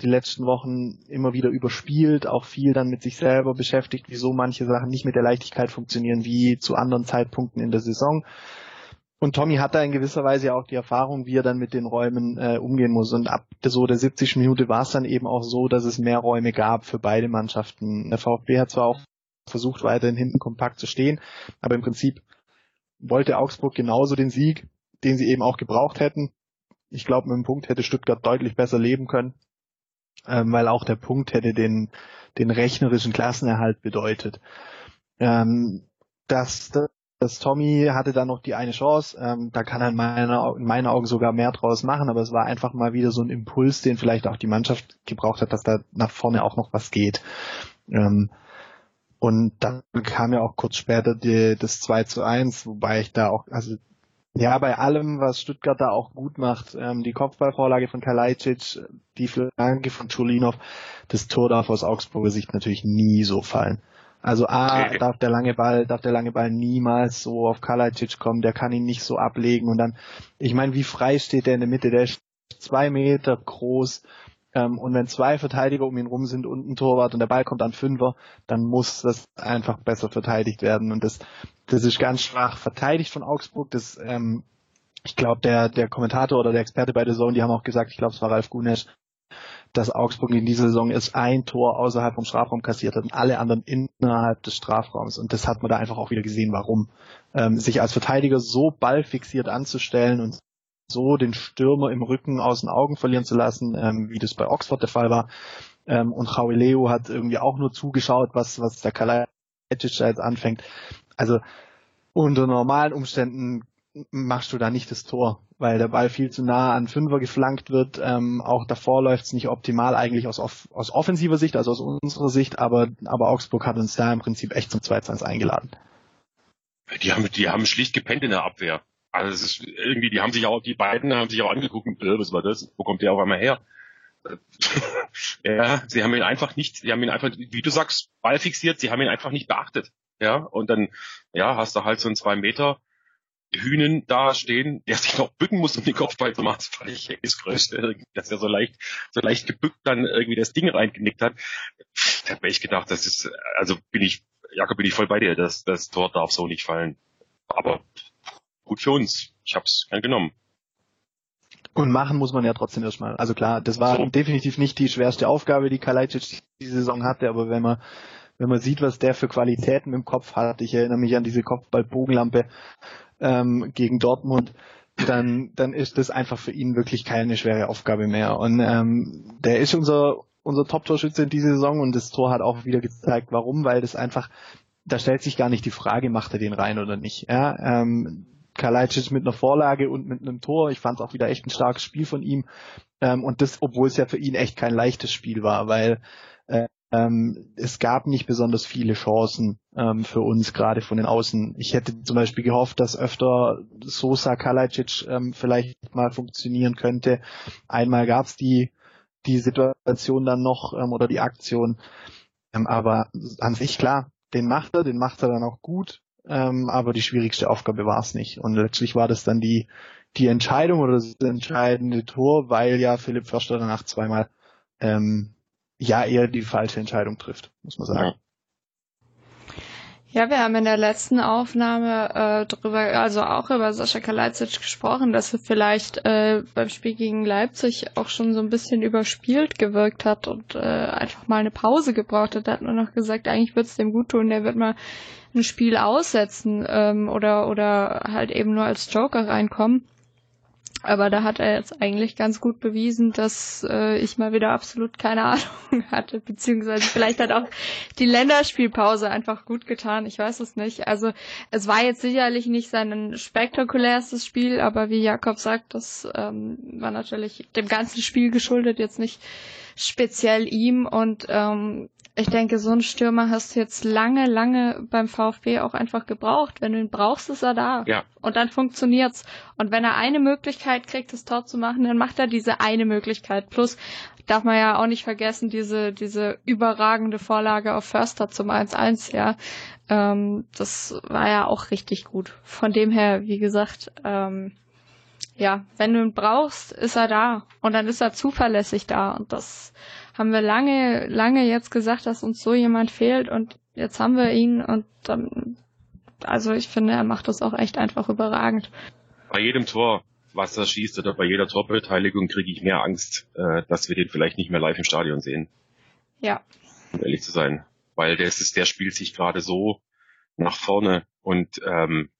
die letzten Wochen immer wieder überspielt, auch viel dann mit sich selber beschäftigt, wieso manche Sachen nicht mit der Leichtigkeit funktionieren wie zu anderen Zeitpunkten in der Saison. Und Tommy hat da in gewisser Weise auch die Erfahrung, wie er dann mit den Räumen äh, umgehen muss. Und ab so der 70. Minute war es dann eben auch so, dass es mehr Räume gab für beide Mannschaften. Der VfB hat zwar auch versucht, weiterhin hinten kompakt zu stehen, aber im Prinzip wollte Augsburg genauso den Sieg, den sie eben auch gebraucht hätten. Ich glaube, mit dem Punkt hätte Stuttgart deutlich besser leben können, ähm, weil auch der Punkt hätte den, den rechnerischen Klassenerhalt bedeutet. Ähm, dass das Tommy hatte dann noch die eine Chance. Ähm, da kann er in, meiner, in meinen Augen sogar mehr draus machen, aber es war einfach mal wieder so ein Impuls, den vielleicht auch die Mannschaft gebraucht hat, dass da nach vorne auch noch was geht. Ähm, und dann kam ja auch kurz später die, das 2 zu 1, wobei ich da auch, also ja, bei allem, was Stuttgart da auch gut macht, ähm, die Kopfballvorlage von Kalajdzic, die Flanke von Chulinov, das Tor darf aus Augsburger Sicht natürlich nie so fallen. Also A, okay. darf der lange Ball, darf der lange Ball niemals so auf Kalajdzic kommen, der kann ihn nicht so ablegen. Und dann, ich meine, wie frei steht der in der Mitte, der ist zwei Meter groß ähm, und wenn zwei Verteidiger um ihn rum sind und ein Torwart und der Ball kommt an Fünfer, dann muss das einfach besser verteidigt werden. Und das, das ist ganz schwach verteidigt von Augsburg, das, ähm, ich glaube, der, der Kommentator oder der Experte bei der Zone, die haben auch gesagt, ich glaube, es war Ralf Gunesch, dass Augsburg in dieser Saison erst ein Tor außerhalb vom Strafraum kassiert hat und alle anderen innerhalb des Strafraums. Und das hat man da einfach auch wieder gesehen, warum. Ähm, sich als Verteidiger so ballfixiert anzustellen und so den Stürmer im Rücken aus den Augen verlieren zu lassen, ähm, wie das bei Oxford der Fall war. Ähm, und Leo hat irgendwie auch nur zugeschaut, was, was der Kalajdzic da jetzt anfängt. Also unter normalen Umständen machst du da nicht das Tor, weil der Ball viel zu nah an Fünfer geflankt wird. Ähm, auch davor läuft es nicht optimal eigentlich aus, aus offensiver Sicht, also aus unserer Sicht, aber, aber Augsburg hat uns da im Prinzip echt zum 2-1 eingeladen. Die haben, die haben schlicht gepennt in der Abwehr. Also es ist irgendwie, die haben sich auch, die beiden haben sich auch angeguckt, äh, was war das? Wo kommt der auf einmal her? ja, sie haben ihn einfach nicht, sie haben ihn einfach, wie du sagst, Ball fixiert, sie haben ihn einfach nicht beachtet. Ja, und dann, ja, hast du halt so einen zwei Meter, Hühnen da stehen, der sich noch bücken muss, um den Kopfball zu machen. Das fand ich das Größte, dass er so leicht, so leicht gebückt dann irgendwie das Ding reingenickt hat. Da habe ich gedacht, das ist, also bin ich, Jakob, bin ich voll bei dir, das, das Tor darf so nicht fallen. Aber gut für uns. Ich hab's gern genommen. Und machen muss man ja trotzdem erstmal. Also klar, das war so. definitiv nicht die schwerste Aufgabe, die Kalajdzic diese Saison hatte, aber wenn man wenn man sieht, was der für Qualitäten im Kopf hat, ich erinnere mich an diese Kopfballbogenlampe, ähm, gegen Dortmund, dann, dann ist das einfach für ihn wirklich keine schwere Aufgabe mehr. Und ähm, der ist unser, unser Top-Torschütze in dieser Saison und das Tor hat auch wieder gezeigt, warum, weil das einfach, da stellt sich gar nicht die Frage, macht er den rein oder nicht. Ja, ähm, Kalajdzic mit einer Vorlage und mit einem Tor. Ich fand es auch wieder echt ein starkes Spiel von ihm. Ähm, und das, obwohl es ja für ihn echt kein leichtes Spiel war, weil ähm, es gab nicht besonders viele Chancen ähm, für uns, gerade von den Außen. Ich hätte zum Beispiel gehofft, dass öfter Sosa Kalajic ähm, vielleicht mal funktionieren könnte. Einmal gab es die, die Situation dann noch ähm, oder die Aktion. Ähm, aber an sich klar, den macht er, den macht er dann auch gut. Ähm, aber die schwierigste Aufgabe war es nicht. Und letztlich war das dann die, die Entscheidung oder das entscheidende Tor, weil ja Philipp Förster danach zweimal ähm, ja eher die falsche Entscheidung trifft, muss man sagen. Ja, wir haben in der letzten Aufnahme äh, darüber, also auch über Sascha Kalajdzic gesprochen, dass er vielleicht äh, beim Spiel gegen Leipzig auch schon so ein bisschen überspielt gewirkt hat und äh, einfach mal eine Pause gebraucht hat. Da hat man noch gesagt, eigentlich wird es dem gut tun, der wird mal ein Spiel aussetzen ähm, oder oder halt eben nur als Joker reinkommen. Aber da hat er jetzt eigentlich ganz gut bewiesen, dass äh, ich mal wieder absolut keine Ahnung hatte, beziehungsweise vielleicht hat auch die Länderspielpause einfach gut getan. Ich weiß es nicht. Also es war jetzt sicherlich nicht sein spektakulärstes Spiel, aber wie Jakob sagt, das ähm, war natürlich dem ganzen Spiel geschuldet, jetzt nicht speziell ihm. Und ähm, ich denke, so einen Stürmer hast du jetzt lange, lange beim VfB auch einfach gebraucht. Wenn du ihn brauchst, ist er da. Ja. Und dann funktioniert's. Und wenn er eine Möglichkeit kriegt, das Tor zu machen, dann macht er diese eine Möglichkeit. Plus darf man ja auch nicht vergessen, diese, diese überragende Vorlage auf Förster zum 1-1, ja. Ähm, das war ja auch richtig gut. Von dem her, wie gesagt, ähm, ja, wenn du ihn brauchst, ist er da. Und dann ist er zuverlässig da. Und das haben wir lange, lange jetzt gesagt, dass uns so jemand fehlt und jetzt haben wir ihn und dann, also ich finde, er macht das auch echt einfach überragend. Bei jedem Tor, was er schießt oder bei jeder Torbeteiligung kriege ich mehr Angst, äh, dass wir den vielleicht nicht mehr live im Stadion sehen. Ja. Um ehrlich zu sein. Weil der, ist, der spielt sich gerade so nach vorne und ähm,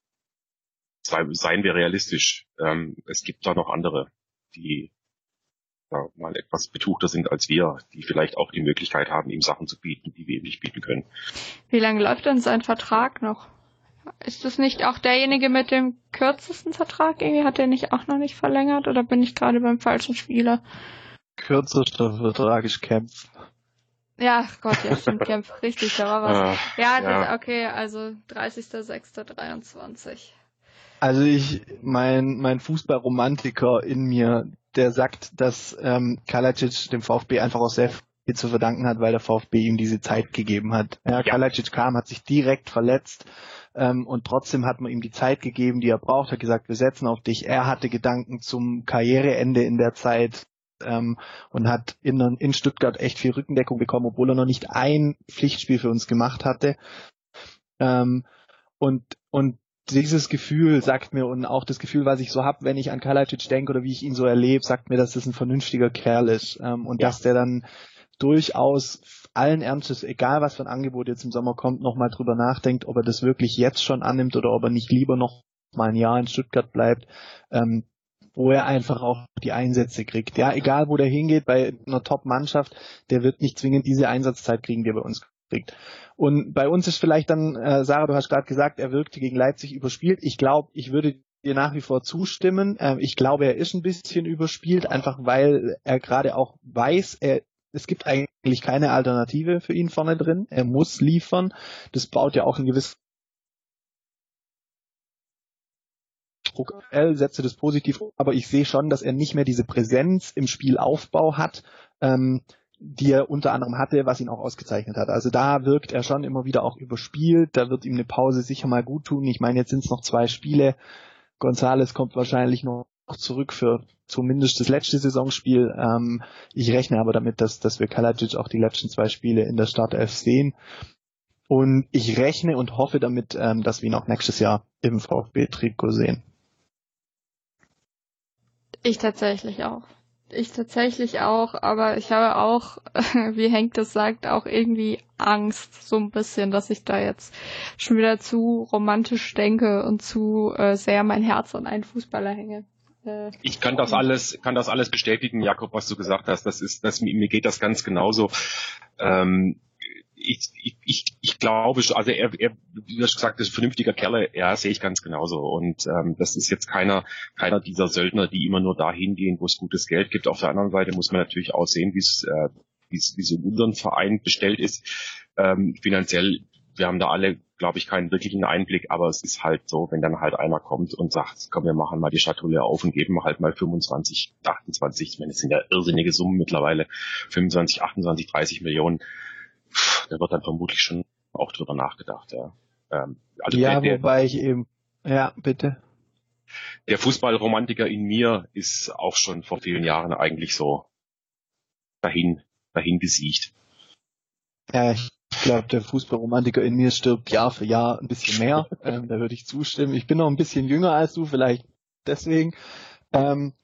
seien wir realistisch. Ähm, es gibt da noch andere, die ja, mal etwas betuchter sind als wir, die vielleicht auch die Möglichkeit haben, ihm Sachen zu bieten, die wir ihm nicht bieten können. Wie lange läuft denn sein Vertrag noch? Ist das nicht auch derjenige mit dem kürzesten Vertrag? Irgendwie hat er nicht auch noch nicht verlängert oder bin ich gerade beim falschen Spieler? Kürzester Vertrag ist Kempf. Ja, Gott, ja, stimmt, Kempf. Richtig, da war was. ja, ja. Das, okay, also 30.06.23. Also ich, mein, mein Fußballromantiker in mir, der sagt, dass ähm, Kalacic dem VfB einfach auch sehr viel zu verdanken hat, weil der VfB ihm diese Zeit gegeben hat. Ja, ja. Kalacic kam, hat sich direkt verletzt ähm, und trotzdem hat man ihm die Zeit gegeben, die er braucht, hat gesagt, wir setzen auf dich. Er hatte Gedanken zum Karriereende in der Zeit ähm, und hat in, in Stuttgart echt viel Rückendeckung bekommen, obwohl er noch nicht ein Pflichtspiel für uns gemacht hatte. Ähm, und, und dieses Gefühl sagt mir und auch das Gefühl, was ich so hab, wenn ich an Kalajdzic denke oder wie ich ihn so erlebe, sagt mir, dass das ein vernünftiger Kerl ist ähm, und ja. dass der dann durchaus allen Ernstes, egal was für ein Angebot jetzt im Sommer kommt, nochmal drüber nachdenkt, ob er das wirklich jetzt schon annimmt oder ob er nicht lieber noch mal ein Jahr in Stuttgart bleibt, ähm, wo er einfach auch die Einsätze kriegt. Ja, egal wo der hingeht, bei einer Top-Mannschaft, der wird nicht zwingend diese Einsatzzeit kriegen, die er bei uns kriegt. Und bei uns ist vielleicht dann, äh, Sarah, du hast gerade gesagt, er wirkte gegen Leipzig überspielt. Ich glaube, ich würde dir nach wie vor zustimmen. Ähm, ich glaube, er ist ein bisschen überspielt, einfach weil er gerade auch weiß, er es gibt eigentlich keine Alternative für ihn vorne drin. Er muss liefern. Das baut ja auch ein gewisses Druck. L setze das positiv, aber ich sehe schon, dass er nicht mehr diese Präsenz im Spielaufbau hat, ähm, die er unter anderem hatte, was ihn auch ausgezeichnet hat. Also da wirkt er schon immer wieder auch überspielt. Da wird ihm eine Pause sicher mal gut tun. Ich meine, jetzt sind es noch zwei Spiele. Gonzales kommt wahrscheinlich noch zurück für zumindest das letzte Saisonspiel. Ähm, ich rechne aber damit, dass, dass wir Kalajic auch die letzten zwei Spiele in der Startelf sehen. Und ich rechne und hoffe damit, ähm, dass wir ihn auch nächstes Jahr im VfB-Trikot sehen. Ich tatsächlich auch. Ich tatsächlich auch, aber ich habe auch, wie Henk das sagt, auch irgendwie Angst, so ein bisschen, dass ich da jetzt schon wieder zu romantisch denke und zu äh, sehr mein Herz an einen Fußballer hänge. Äh, ich kann das alles, kann das alles bestätigen, Jakob, was du gesagt hast. Das ist, das, mir geht das ganz genauso. Ähm, ich, ich, ich, glaube, also er, er, wie du hast gesagt, ist ein vernünftiger Kerl, ja, sehe ich ganz genauso. Und ähm, das ist jetzt keiner, keiner dieser Söldner, die immer nur dahin gehen, wo es gutes Geld gibt. Auf der anderen Seite muss man natürlich auch sehen, wie es äh, wie es wie es in unserem Verein bestellt ist. Ähm, finanziell, wir haben da alle, glaube ich, keinen wirklichen Einblick, aber es ist halt so, wenn dann halt einer kommt und sagt, komm, wir machen mal die Schatulle auf und geben halt mal 25, 28, ich meine, das sind ja irrsinnige Summen mittlerweile, 25, 28, 30 Millionen da wird dann vermutlich schon auch drüber nachgedacht, ja. Ähm, also ja, der, wobei ich eben, ja, bitte. Der Fußballromantiker in mir ist auch schon vor vielen Jahren eigentlich so dahin, dahin besiegt. Ja, ich glaube, der Fußballromantiker in mir stirbt Jahr für Jahr ein bisschen mehr. ähm, da würde ich zustimmen. Ich bin noch ein bisschen jünger als du, vielleicht deswegen. Ähm,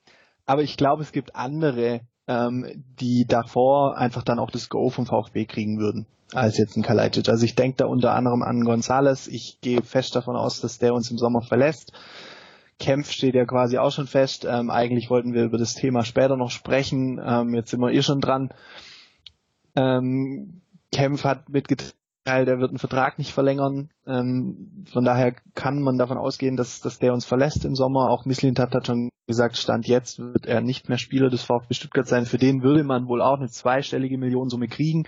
aber ich glaube, es gibt andere ähm, die davor einfach dann auch das Go vom VfB kriegen würden, als jetzt ein Kalajdzic. Also ich denke da unter anderem an Gonzales. Ich gehe fest davon aus, dass der uns im Sommer verlässt. Kempf steht ja quasi auch schon fest. Ähm, eigentlich wollten wir über das Thema später noch sprechen. Ähm, jetzt sind wir eh schon dran. Ähm, Kempf hat mitgeteilt, der wird einen Vertrag nicht verlängern. Ähm, von daher kann man davon ausgehen, dass, dass der uns verlässt im Sommer. Auch Mislintat hat schon gesagt, Stand jetzt wird er nicht mehr Spieler des VfB Stuttgart sein. Für den würde man wohl auch eine zweistellige Millionensumme kriegen.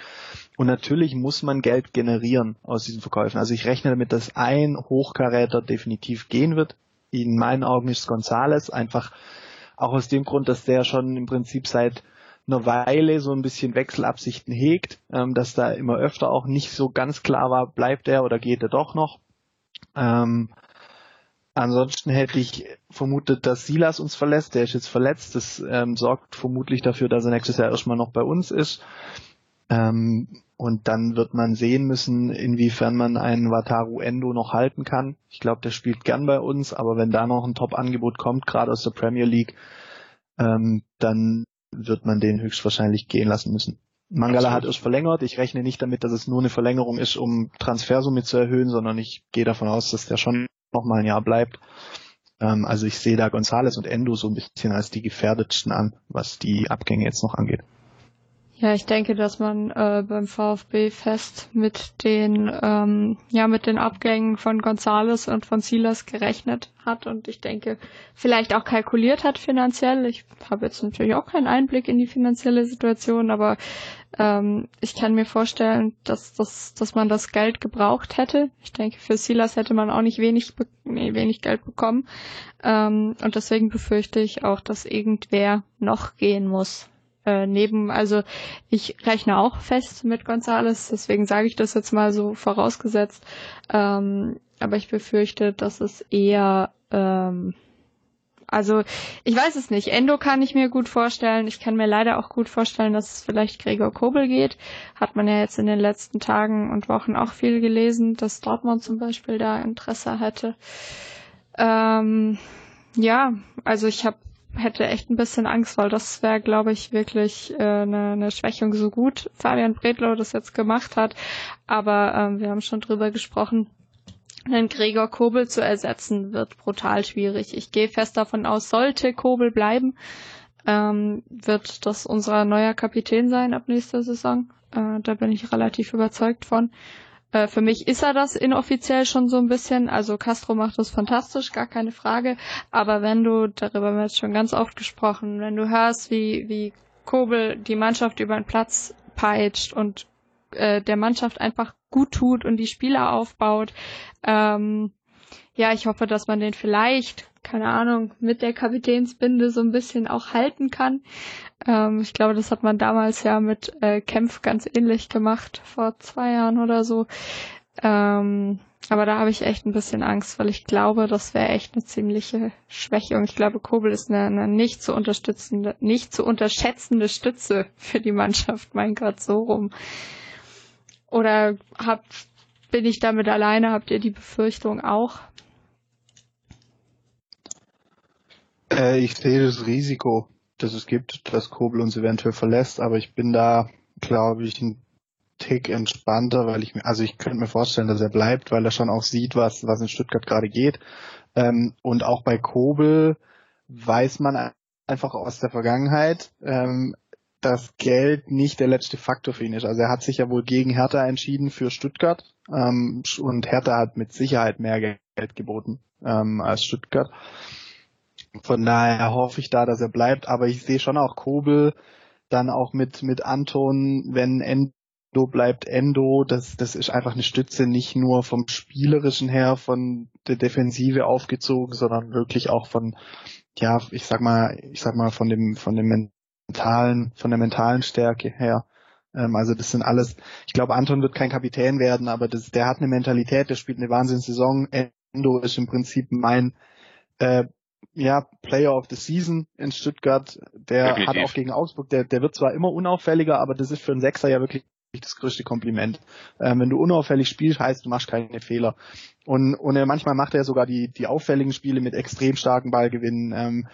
Und natürlich muss man Geld generieren aus diesen Verkäufen. Also ich rechne damit, dass ein Hochkaräter definitiv gehen wird. In meinen Augen ist Gonzales einfach auch aus dem Grund, dass der schon im Prinzip seit einer Weile so ein bisschen Wechselabsichten hegt, ähm, dass da immer öfter auch nicht so ganz klar war, bleibt er oder geht er doch noch. Ähm, ansonsten hätte ich vermutet, dass Silas uns verlässt. Der ist jetzt verletzt. Das ähm, sorgt vermutlich dafür, dass er nächstes Jahr erstmal noch bei uns ist. Ähm, und dann wird man sehen müssen, inwiefern man einen Wataru Endo noch halten kann. Ich glaube, der spielt gern bei uns, aber wenn da noch ein Top-Angebot kommt, gerade aus der Premier League, ähm, dann wird man den höchstwahrscheinlich gehen lassen müssen. Mangala Absolut. hat erst verlängert. Ich rechne nicht damit, dass es nur eine Verlängerung ist, um Transfersumme zu erhöhen, sondern ich gehe davon aus, dass der schon noch mal ein Jahr bleibt. Ähm, also ich sehe da Gonzales und Endo so ein bisschen als die gefährdetsten an, was die Abgänge jetzt noch angeht. Ja, ich denke, dass man äh, beim VfB fest mit den ähm, ja mit den Abgängen von Gonzales und von Silas gerechnet hat und ich denke vielleicht auch kalkuliert hat finanziell. Ich habe jetzt natürlich auch keinen Einblick in die finanzielle Situation, aber ähm, ich kann mir vorstellen, dass, dass, dass man das Geld gebraucht hätte. Ich denke, für Silas hätte man auch nicht wenig, nee, wenig Geld bekommen. Ähm, und deswegen befürchte ich auch, dass irgendwer noch gehen muss äh, neben, also ich rechne auch fest mit Gonzales, deswegen sage ich das jetzt mal so vorausgesetzt. Ähm, aber ich befürchte, dass es eher, ähm, also ich weiß es nicht. Endo kann ich mir gut vorstellen. Ich kann mir leider auch gut vorstellen, dass es vielleicht Gregor Kobel geht. Hat man ja jetzt in den letzten Tagen und Wochen auch viel gelesen, dass Dortmund zum Beispiel da Interesse hätte. Ähm, ja, also ich habe hätte echt ein bisschen Angst, weil das wäre, glaube ich, wirklich äh, eine, eine Schwächung, so gut Fabian Bredlow das jetzt gemacht hat. Aber ähm, wir haben schon drüber gesprochen, einen Gregor Kobel zu ersetzen, wird brutal schwierig. Ich gehe fest davon aus, sollte Kobel bleiben, ähm, wird das unser neuer Kapitän sein ab nächster Saison. Äh, da bin ich relativ überzeugt von. Äh, für mich ist er das inoffiziell schon so ein bisschen. Also Castro macht das fantastisch, gar keine Frage. Aber wenn du, darüber haben wir jetzt schon ganz oft gesprochen, wenn du hörst, wie, wie Kobel die Mannschaft über den Platz peitscht und äh, der Mannschaft einfach gut tut und die Spieler aufbaut, ähm, ja, ich hoffe, dass man den vielleicht, keine Ahnung, mit der Kapitänsbinde so ein bisschen auch halten kann. Ähm, ich glaube, das hat man damals ja mit äh, Kempf ganz ähnlich gemacht, vor zwei Jahren oder so. Ähm, aber da habe ich echt ein bisschen Angst, weil ich glaube, das wäre echt eine ziemliche Schwäche. Und ich glaube, Kobel ist eine, eine nicht zu unterstützende, nicht zu unterschätzende Stütze für die Mannschaft. Mein Gott, so rum. Oder habt, bin ich damit alleine? Habt ihr die Befürchtung auch? Äh, ich sehe das Risiko dass es gibt, dass Kobel uns eventuell verlässt, aber ich bin da, glaube ich, ein Tick entspannter, weil ich mir, also ich könnte mir vorstellen, dass er bleibt, weil er schon auch sieht, was, was in Stuttgart gerade geht. Ähm, und auch bei Kobel weiß man einfach aus der Vergangenheit, ähm, dass Geld nicht der letzte Faktor für ihn ist. Also er hat sich ja wohl gegen Hertha entschieden für Stuttgart ähm, und Hertha hat mit Sicherheit mehr Geld geboten ähm, als Stuttgart. Von daher hoffe ich da, dass er bleibt. Aber ich sehe schon auch Kobel dann auch mit, mit Anton, wenn Endo bleibt Endo, das, das ist einfach eine Stütze, nicht nur vom Spielerischen her, von der Defensive aufgezogen, sondern wirklich auch von, ja, ich sag mal, ich sag mal, von dem, von dem mentalen, von der mentalen Stärke her. Ähm, also das sind alles, ich glaube, Anton wird kein Kapitän werden, aber das, der hat eine Mentalität, der spielt eine Wahnsinnssaison. Endo ist im Prinzip mein äh, ja, Player of the Season in Stuttgart. Der Definitiv. hat auch gegen Augsburg, der, der wird zwar immer unauffälliger, aber das ist für einen Sechser ja wirklich das größte Kompliment. Ähm, wenn du unauffällig spielst, heißt du machst keine Fehler. Und, und er, manchmal macht er sogar die, die auffälligen Spiele mit extrem starken Ballgewinnen. Ähm,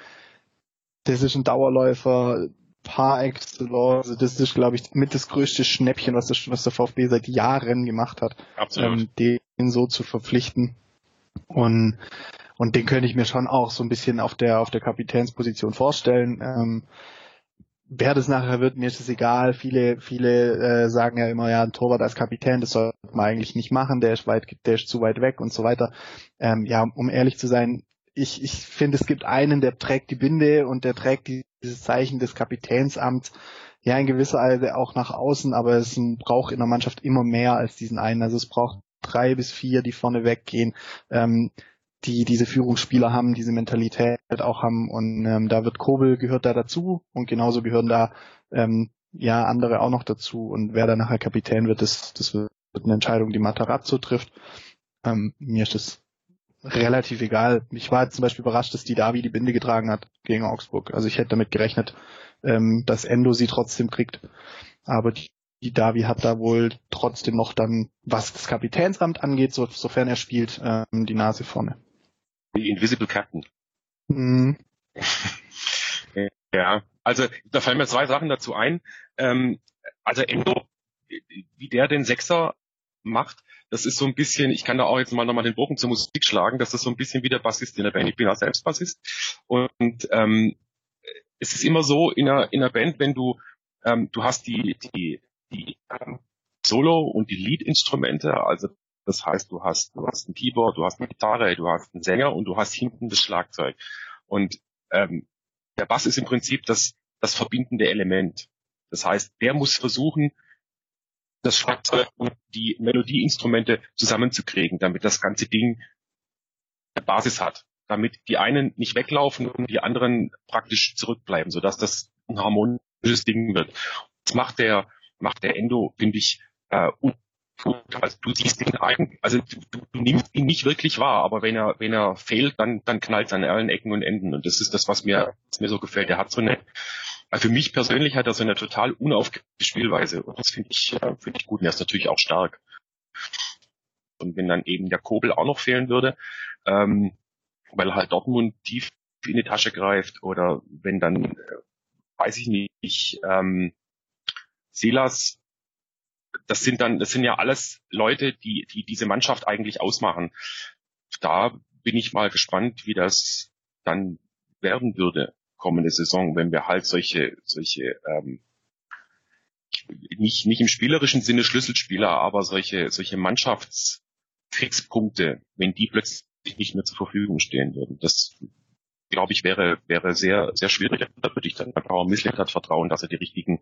das ist ein Dauerläufer par excellence. Also das ist, glaube ich, mit das größte Schnäppchen, was, das, was der VfB seit Jahren gemacht hat. Absolut. Ähm, den so zu verpflichten. Und und den könnte ich mir schon auch so ein bisschen auf der, auf der Kapitänsposition vorstellen. Ähm, wer das nachher wird, mir ist es egal. Viele, viele äh, sagen ja immer, ja, ein Torwart als Kapitän, das sollte man eigentlich nicht machen, der ist weit, der ist zu weit weg und so weiter. Ähm, ja, um ehrlich zu sein, ich, ich finde, es gibt einen, der trägt die Binde und der trägt dieses Zeichen des Kapitänsamts ja in gewisser Weise auch nach außen, aber es braucht in der Mannschaft immer mehr als diesen einen. Also es braucht drei bis vier, die vorne weggehen. Ähm, die diese Führungsspieler haben, diese Mentalität auch haben und ähm, da wird Kobel gehört da dazu und genauso gehören da ähm, ja andere auch noch dazu und wer da nachher Kapitän wird, das, das wird eine Entscheidung, die Matarazzo trifft. Ähm, mir ist das relativ egal. Ich war zum Beispiel überrascht, dass die Davi die Binde getragen hat gegen Augsburg. Also ich hätte damit gerechnet, ähm, dass Endo sie trotzdem kriegt. Aber die, die Davi hat da wohl trotzdem noch dann, was das Kapitänsamt angeht, so, sofern er spielt, ähm, die Nase vorne. Die Invisible Captain. Mhm. ja, also da fallen mir zwei Sachen dazu ein. Ähm, also Endo, wie der den Sechser macht, das ist so ein bisschen, ich kann da auch jetzt mal nochmal den Bogen zur Musik schlagen, das ist so ein bisschen wie der Bassist in der Band. Ich bin auch selbst Bassist. Und ähm, es ist immer so in einer, in einer Band, wenn du ähm, du hast die, die, die ähm, Solo- und die Lead-Instrumente, also das heißt, du hast, du hast ein Keyboard, du hast eine Gitarre, du hast einen Sänger und du hast hinten das Schlagzeug. Und ähm, der Bass ist im Prinzip das, das verbindende Element. Das heißt, der muss versuchen, das Schlagzeug und die Melodieinstrumente zusammenzukriegen, damit das ganze Ding eine Basis hat. Damit die einen nicht weglaufen und die anderen praktisch zurückbleiben, sodass das ein harmonisches Ding wird. Das macht der, macht der Endo, finde ich, äh, also du siehst ihn eigentlich, also du, du, nimmst ihn nicht wirklich wahr, aber wenn er, wenn er fehlt, dann, dann knallt es an allen Ecken und Enden. Und das ist das, was mir, was mir so gefällt. Er hat so eine, also für mich persönlich hat er so eine total unaufgeregte Spielweise. Und das finde ich, äh, finde ich gut. Und er ist natürlich auch stark. Und wenn dann eben der Kobel auch noch fehlen würde, ähm, weil halt Dortmund tief in die Tasche greift oder wenn dann, äh, weiß ich nicht, ähm, Silas das sind dann, das sind ja alles Leute, die, die diese Mannschaft eigentlich ausmachen. Da bin ich mal gespannt, wie das dann werden würde kommende Saison, wenn wir halt solche, solche ähm, nicht, nicht im spielerischen Sinne Schlüsselspieler, aber solche, solche Mannschaftsfixpunkte, wenn die plötzlich nicht mehr zur Verfügung stehen würden. Das glaube ich wäre, wäre sehr, sehr schwierig. Da würde ich dann Bauer Misslet vertrauen, dass er die richtigen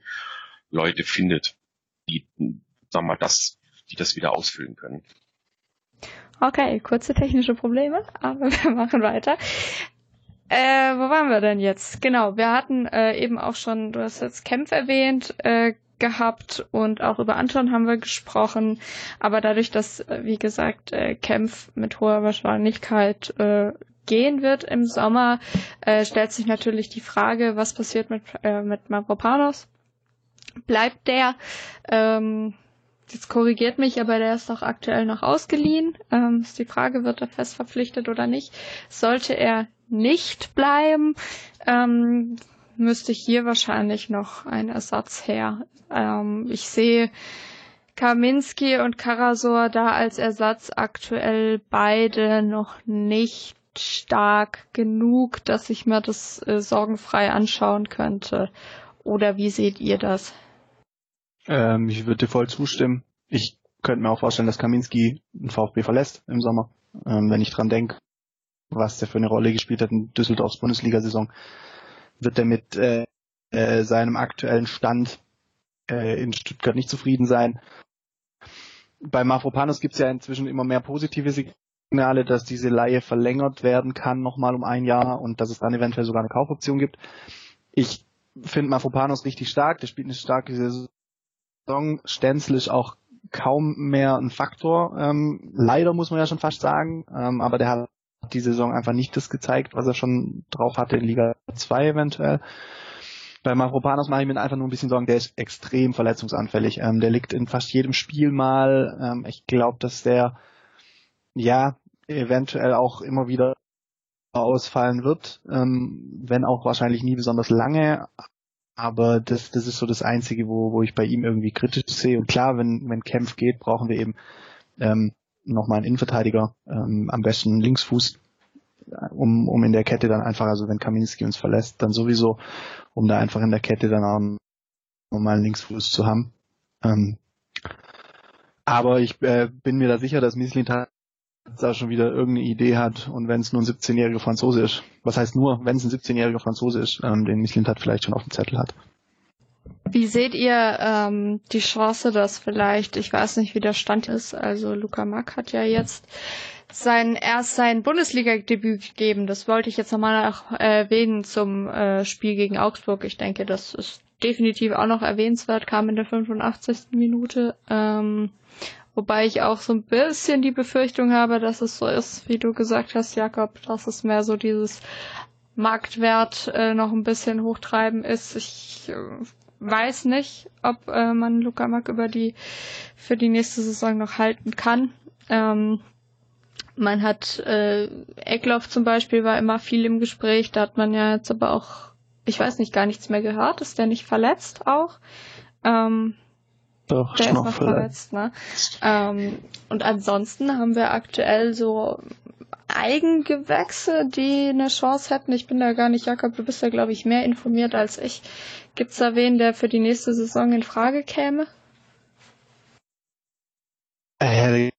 Leute findet die, sagen wir mal, das, die das wieder ausfüllen können. Okay, kurze technische Probleme, aber wir machen weiter. Äh, wo waren wir denn jetzt? Genau, wir hatten äh, eben auch schon, du hast jetzt Kempf erwähnt, äh, gehabt und auch über Anton haben wir gesprochen. Aber dadurch, dass, äh, wie gesagt, äh, Kempf mit hoher Wahrscheinlichkeit äh, gehen wird im Sommer, äh, stellt sich natürlich die Frage, was passiert mit, äh, mit Mavropanos? bleibt der. Ähm, jetzt korrigiert mich, aber der ist doch aktuell noch ausgeliehen. Ähm, ist die Frage, wird er fest verpflichtet oder nicht? Sollte er nicht bleiben, ähm, müsste hier wahrscheinlich noch ein Ersatz her. Ähm, ich sehe Kaminski und Karasor da als Ersatz aktuell beide noch nicht stark genug, dass ich mir das äh, sorgenfrei anschauen könnte. Oder wie seht ihr das? Ähm, ich würde dir voll zustimmen. Ich könnte mir auch vorstellen, dass Kaminski den VfB verlässt im Sommer. Ähm, wenn ich dran denke, was der für eine Rolle gespielt hat in Düsseldorfs Bundesliga-Saison, wird er mit äh, äh, seinem aktuellen Stand äh, in Stuttgart nicht zufrieden sein. Bei Mafropanos gibt es ja inzwischen immer mehr positive Signale, dass diese Laie verlängert werden kann nochmal um ein Jahr und dass es dann eventuell sogar eine Kaufoption gibt. Ich finde Mafropanos richtig stark, der spielt eine starke Saison Saison Stenzel ist auch kaum mehr ein Faktor. Ähm, leider muss man ja schon fast sagen. Ähm, aber der hat die Saison einfach nicht das gezeigt, was er schon drauf hatte in Liga 2 eventuell. Bei Mavropanos mache ich mir einfach nur ein bisschen Sorgen, der ist extrem verletzungsanfällig. Ähm, der liegt in fast jedem Spiel mal. Ähm, ich glaube, dass der ja eventuell auch immer wieder ausfallen wird, ähm, wenn auch wahrscheinlich nie besonders lange. Aber das, das ist so das Einzige, wo, wo ich bei ihm irgendwie kritisch sehe. Und klar, wenn, wenn Kempf geht, brauchen wir eben ähm, nochmal einen Innenverteidiger, ähm, am besten einen Linksfuß, um, um in der Kette dann einfach, also wenn Kaminski uns verlässt, dann sowieso, um da einfach in der Kette dann auch nochmal einen Linksfuß zu haben. Ähm, aber ich äh, bin mir da sicher, dass Mislintat da schon wieder irgendeine Idee hat und wenn es nur ein 17-jähriger Franzose ist. Was heißt nur, wenn es ein 17-jähriger Franzose ist, ähm, den Michelin hat vielleicht schon auf dem Zettel hat. Wie seht ihr ähm, die Chance, dass vielleicht, ich weiß nicht, wie der Stand ist, also Luca Mack hat ja jetzt sein erst sein Bundesliga-Debüt gegeben. Das wollte ich jetzt nochmal erwähnen zum äh, Spiel gegen Augsburg. Ich denke, das ist definitiv auch noch erwähnenswert, kam in der 85. Minute. Ähm, Wobei ich auch so ein bisschen die Befürchtung habe, dass es so ist, wie du gesagt hast, Jakob, dass es mehr so dieses Marktwert äh, noch ein bisschen hochtreiben ist. Ich äh, weiß nicht, ob äh, man Luca Mack über die für die nächste Saison noch halten kann. Ähm, man hat äh, Eckloff zum Beispiel war immer viel im Gespräch, da hat man ja jetzt aber auch, ich weiß nicht, gar nichts mehr gehört. Ist der nicht verletzt auch? Ähm, doch, der ist noch verletzt. verletzt ne? Ähm, und ansonsten haben wir aktuell so Eigengewächse, die eine Chance hätten? Ich bin da gar nicht, Jakob, du bist da, glaube ich, mehr informiert als ich. Gibt's da wen, der für die nächste Saison in Frage käme? Äh,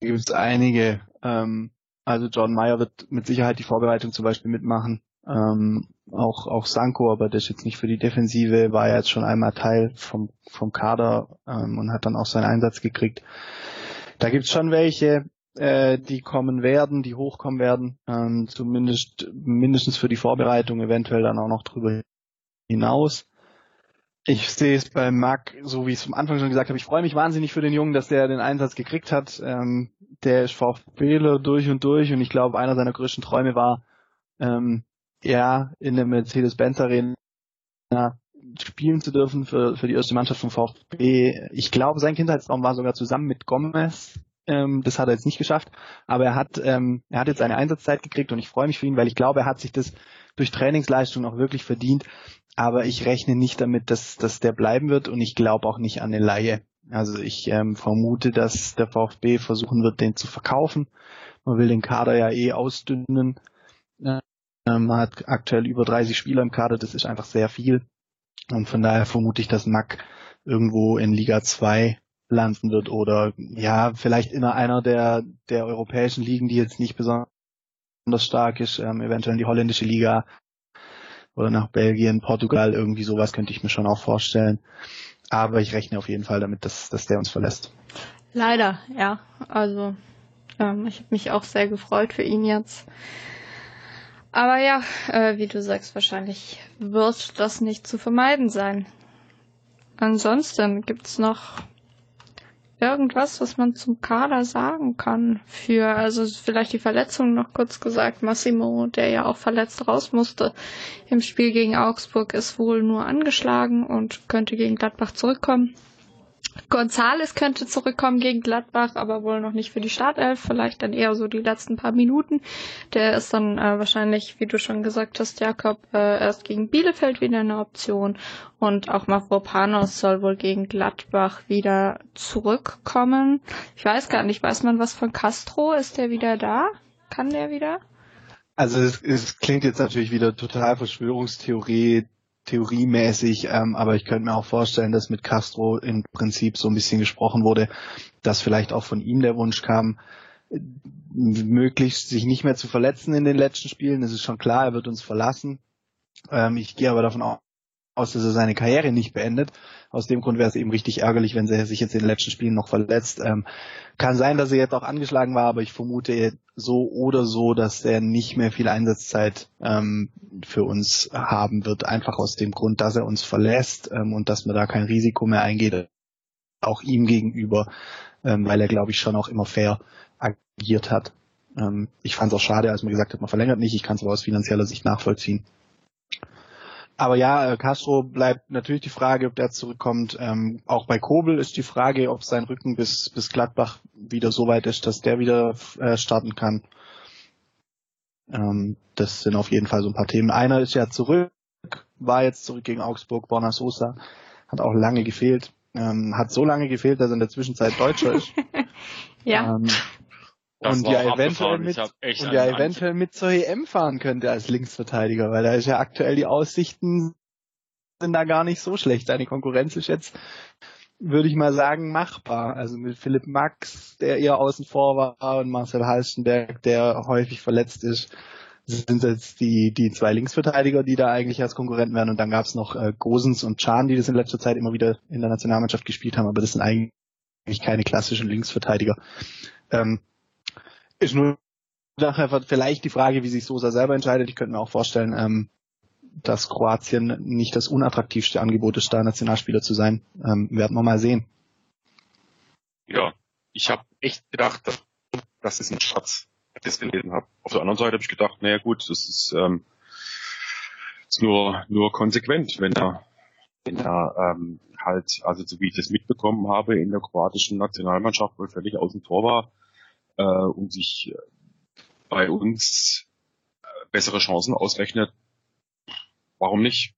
gibt's einige. Ähm, also John Mayer wird mit Sicherheit die Vorbereitung zum Beispiel mitmachen. Ähm, auch, auch Sanko, aber der ist jetzt nicht für die Defensive, war ja jetzt schon einmal Teil vom, vom Kader ähm, und hat dann auch seinen Einsatz gekriegt. Da gibt's schon welche, äh, die kommen werden, die hochkommen werden, ähm, zumindest mindestens für die Vorbereitung, eventuell dann auch noch drüber hinaus. Ich sehe es bei Mac, so wie ich es am Anfang schon gesagt habe, ich freue mich wahnsinnig für den Jungen, dass der den Einsatz gekriegt hat. Ähm, der ist VfBler durch und durch und ich glaube, einer seiner größten Träume war, ähm, ja, in der Mercedes-Benz Arena spielen zu dürfen für, für die erste Mannschaft vom VfB. Ich glaube, sein Kindheitstraum war sogar zusammen mit Gomez. Ähm, das hat er jetzt nicht geschafft, aber er hat, ähm, er hat jetzt eine Einsatzzeit gekriegt und ich freue mich für ihn, weil ich glaube, er hat sich das durch Trainingsleistung auch wirklich verdient. Aber ich rechne nicht damit, dass, dass der bleiben wird und ich glaube auch nicht an eine Laie. Also ich ähm, vermute, dass der VfB versuchen wird, den zu verkaufen. Man will den Kader ja eh ausdünnen. Ähm, man hat aktuell über 30 Spieler im Kader, das ist einfach sehr viel. Und von daher vermute ich, dass Mack irgendwo in Liga 2 landen wird oder ja, vielleicht in einer der, der europäischen Ligen, die jetzt nicht besonders stark ist, ähm, eventuell in die holländische Liga oder nach Belgien, Portugal, irgendwie sowas könnte ich mir schon auch vorstellen. Aber ich rechne auf jeden Fall damit, dass, dass der uns verlässt. Leider, ja. Also ähm, ich habe mich auch sehr gefreut für ihn jetzt. Aber ja, äh, wie du sagst, wahrscheinlich wird das nicht zu vermeiden sein. Ansonsten gibt's noch irgendwas, was man zum Kader sagen kann für, also vielleicht die Verletzung noch kurz gesagt. Massimo, der ja auch verletzt raus musste im Spiel gegen Augsburg, ist wohl nur angeschlagen und könnte gegen Gladbach zurückkommen. Gonzales könnte zurückkommen gegen Gladbach, aber wohl noch nicht für die Startelf, vielleicht dann eher so die letzten paar Minuten. Der ist dann äh, wahrscheinlich, wie du schon gesagt hast, Jakob, äh, erst gegen Bielefeld wieder eine Option und auch Mavropanos soll wohl gegen Gladbach wieder zurückkommen. Ich weiß gar nicht, weiß man was von Castro? Ist der wieder da? Kann der wieder? Also es, es klingt jetzt natürlich wieder total Verschwörungstheorie theoriemäßig, ähm, aber ich könnte mir auch vorstellen, dass mit Castro im Prinzip so ein bisschen gesprochen wurde, dass vielleicht auch von ihm der Wunsch kam, möglichst sich nicht mehr zu verletzen in den letzten Spielen. Das ist schon klar, er wird uns verlassen. Ähm, ich gehe aber davon aus, dass er seine Karriere nicht beendet. Aus dem Grund wäre es eben richtig ärgerlich, wenn er sich jetzt in den letzten Spielen noch verletzt. Ähm, kann sein, dass er jetzt auch angeschlagen war, aber ich vermute so oder so, dass er nicht mehr viel Einsatzzeit ähm, für uns haben wird. Einfach aus dem Grund, dass er uns verlässt ähm, und dass man da kein Risiko mehr eingeht. Auch ihm gegenüber, ähm, weil er, glaube ich, schon auch immer fair agiert hat. Ähm, ich fand es auch schade, als man gesagt hat, man verlängert nicht. Ich kann es aber aus finanzieller Sicht nachvollziehen. Aber ja, äh, Castro bleibt natürlich die Frage, ob der zurückkommt. Ähm, auch bei Kobel ist die Frage, ob sein Rücken bis, bis Gladbach wieder so weit ist, dass der wieder äh, starten kann. Ähm, das sind auf jeden Fall so ein paar Themen. Einer ist ja zurück, war jetzt zurück gegen Augsburg, Borna Sosa, hat auch lange gefehlt. Ähm, hat so lange gefehlt, dass er in der Zwischenzeit Deutscher ist. ja. Ähm, das und ja eventuell mit und ja eventuell mit zur EM fahren könnte als Linksverteidiger, weil da ist ja aktuell die Aussichten sind da gar nicht so schlecht. Seine Konkurrenz ist jetzt, würde ich mal sagen, machbar. Also mit Philipp Max, der eher außen vor war, und Marcel Halstenberg, der häufig verletzt ist, sind jetzt die, die zwei Linksverteidiger, die da eigentlich als Konkurrenten werden. Und dann gab es noch äh, Gosens und Chan, die das in letzter Zeit immer wieder in der Nationalmannschaft gespielt haben, aber das sind eigentlich keine klassischen Linksverteidiger. Ähm, ist nur nachher vielleicht die Frage, wie sich Sosa selber entscheidet. Ich könnte mir auch vorstellen, ähm, dass Kroatien nicht das unattraktivste Angebot ist, da Nationalspieler zu sein. Ähm, werden wir mal sehen. Ja, ich habe echt gedacht, dass, das ist ein Schatz, das ich gelesen habe. Auf der anderen Seite habe ich gedacht, naja gut, das ist, ähm, ist nur, nur konsequent, wenn er, wenn er ähm, halt, also so wie ich das mitbekommen habe, in der kroatischen Nationalmannschaft wohl völlig außen vor war, äh, und sich bei uns äh, bessere Chancen ausrechnet, warum nicht?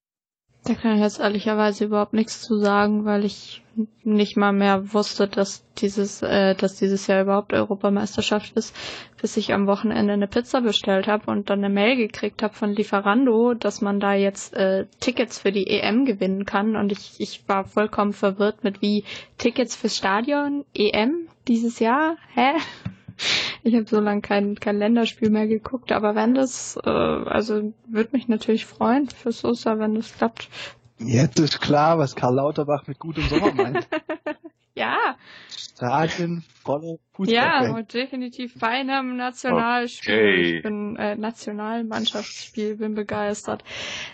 Da kann ich jetzt ehrlicherweise überhaupt nichts zu sagen, weil ich nicht mal mehr wusste, dass dieses, äh, dass dieses Jahr überhaupt Europameisterschaft ist, bis ich am Wochenende eine Pizza bestellt habe und dann eine Mail gekriegt habe von Lieferando, dass man da jetzt äh, Tickets für die EM gewinnen kann. Und ich, ich war vollkommen verwirrt mit wie Tickets fürs Stadion, EM dieses Jahr? Hä? Ich habe so lange kein, kein Länderspiel mehr geguckt, aber wenn das, äh, also würde mich natürlich freuen für Sosa, wenn das klappt. Jetzt ist klar, was Karl Lauterbach mit gutem Sommer meint. ja. Stadien voller Fußball. Ja, und definitiv bei einem Nationalspiel. Okay. Ich bin äh, Nationalmannschaftsspiel, bin begeistert.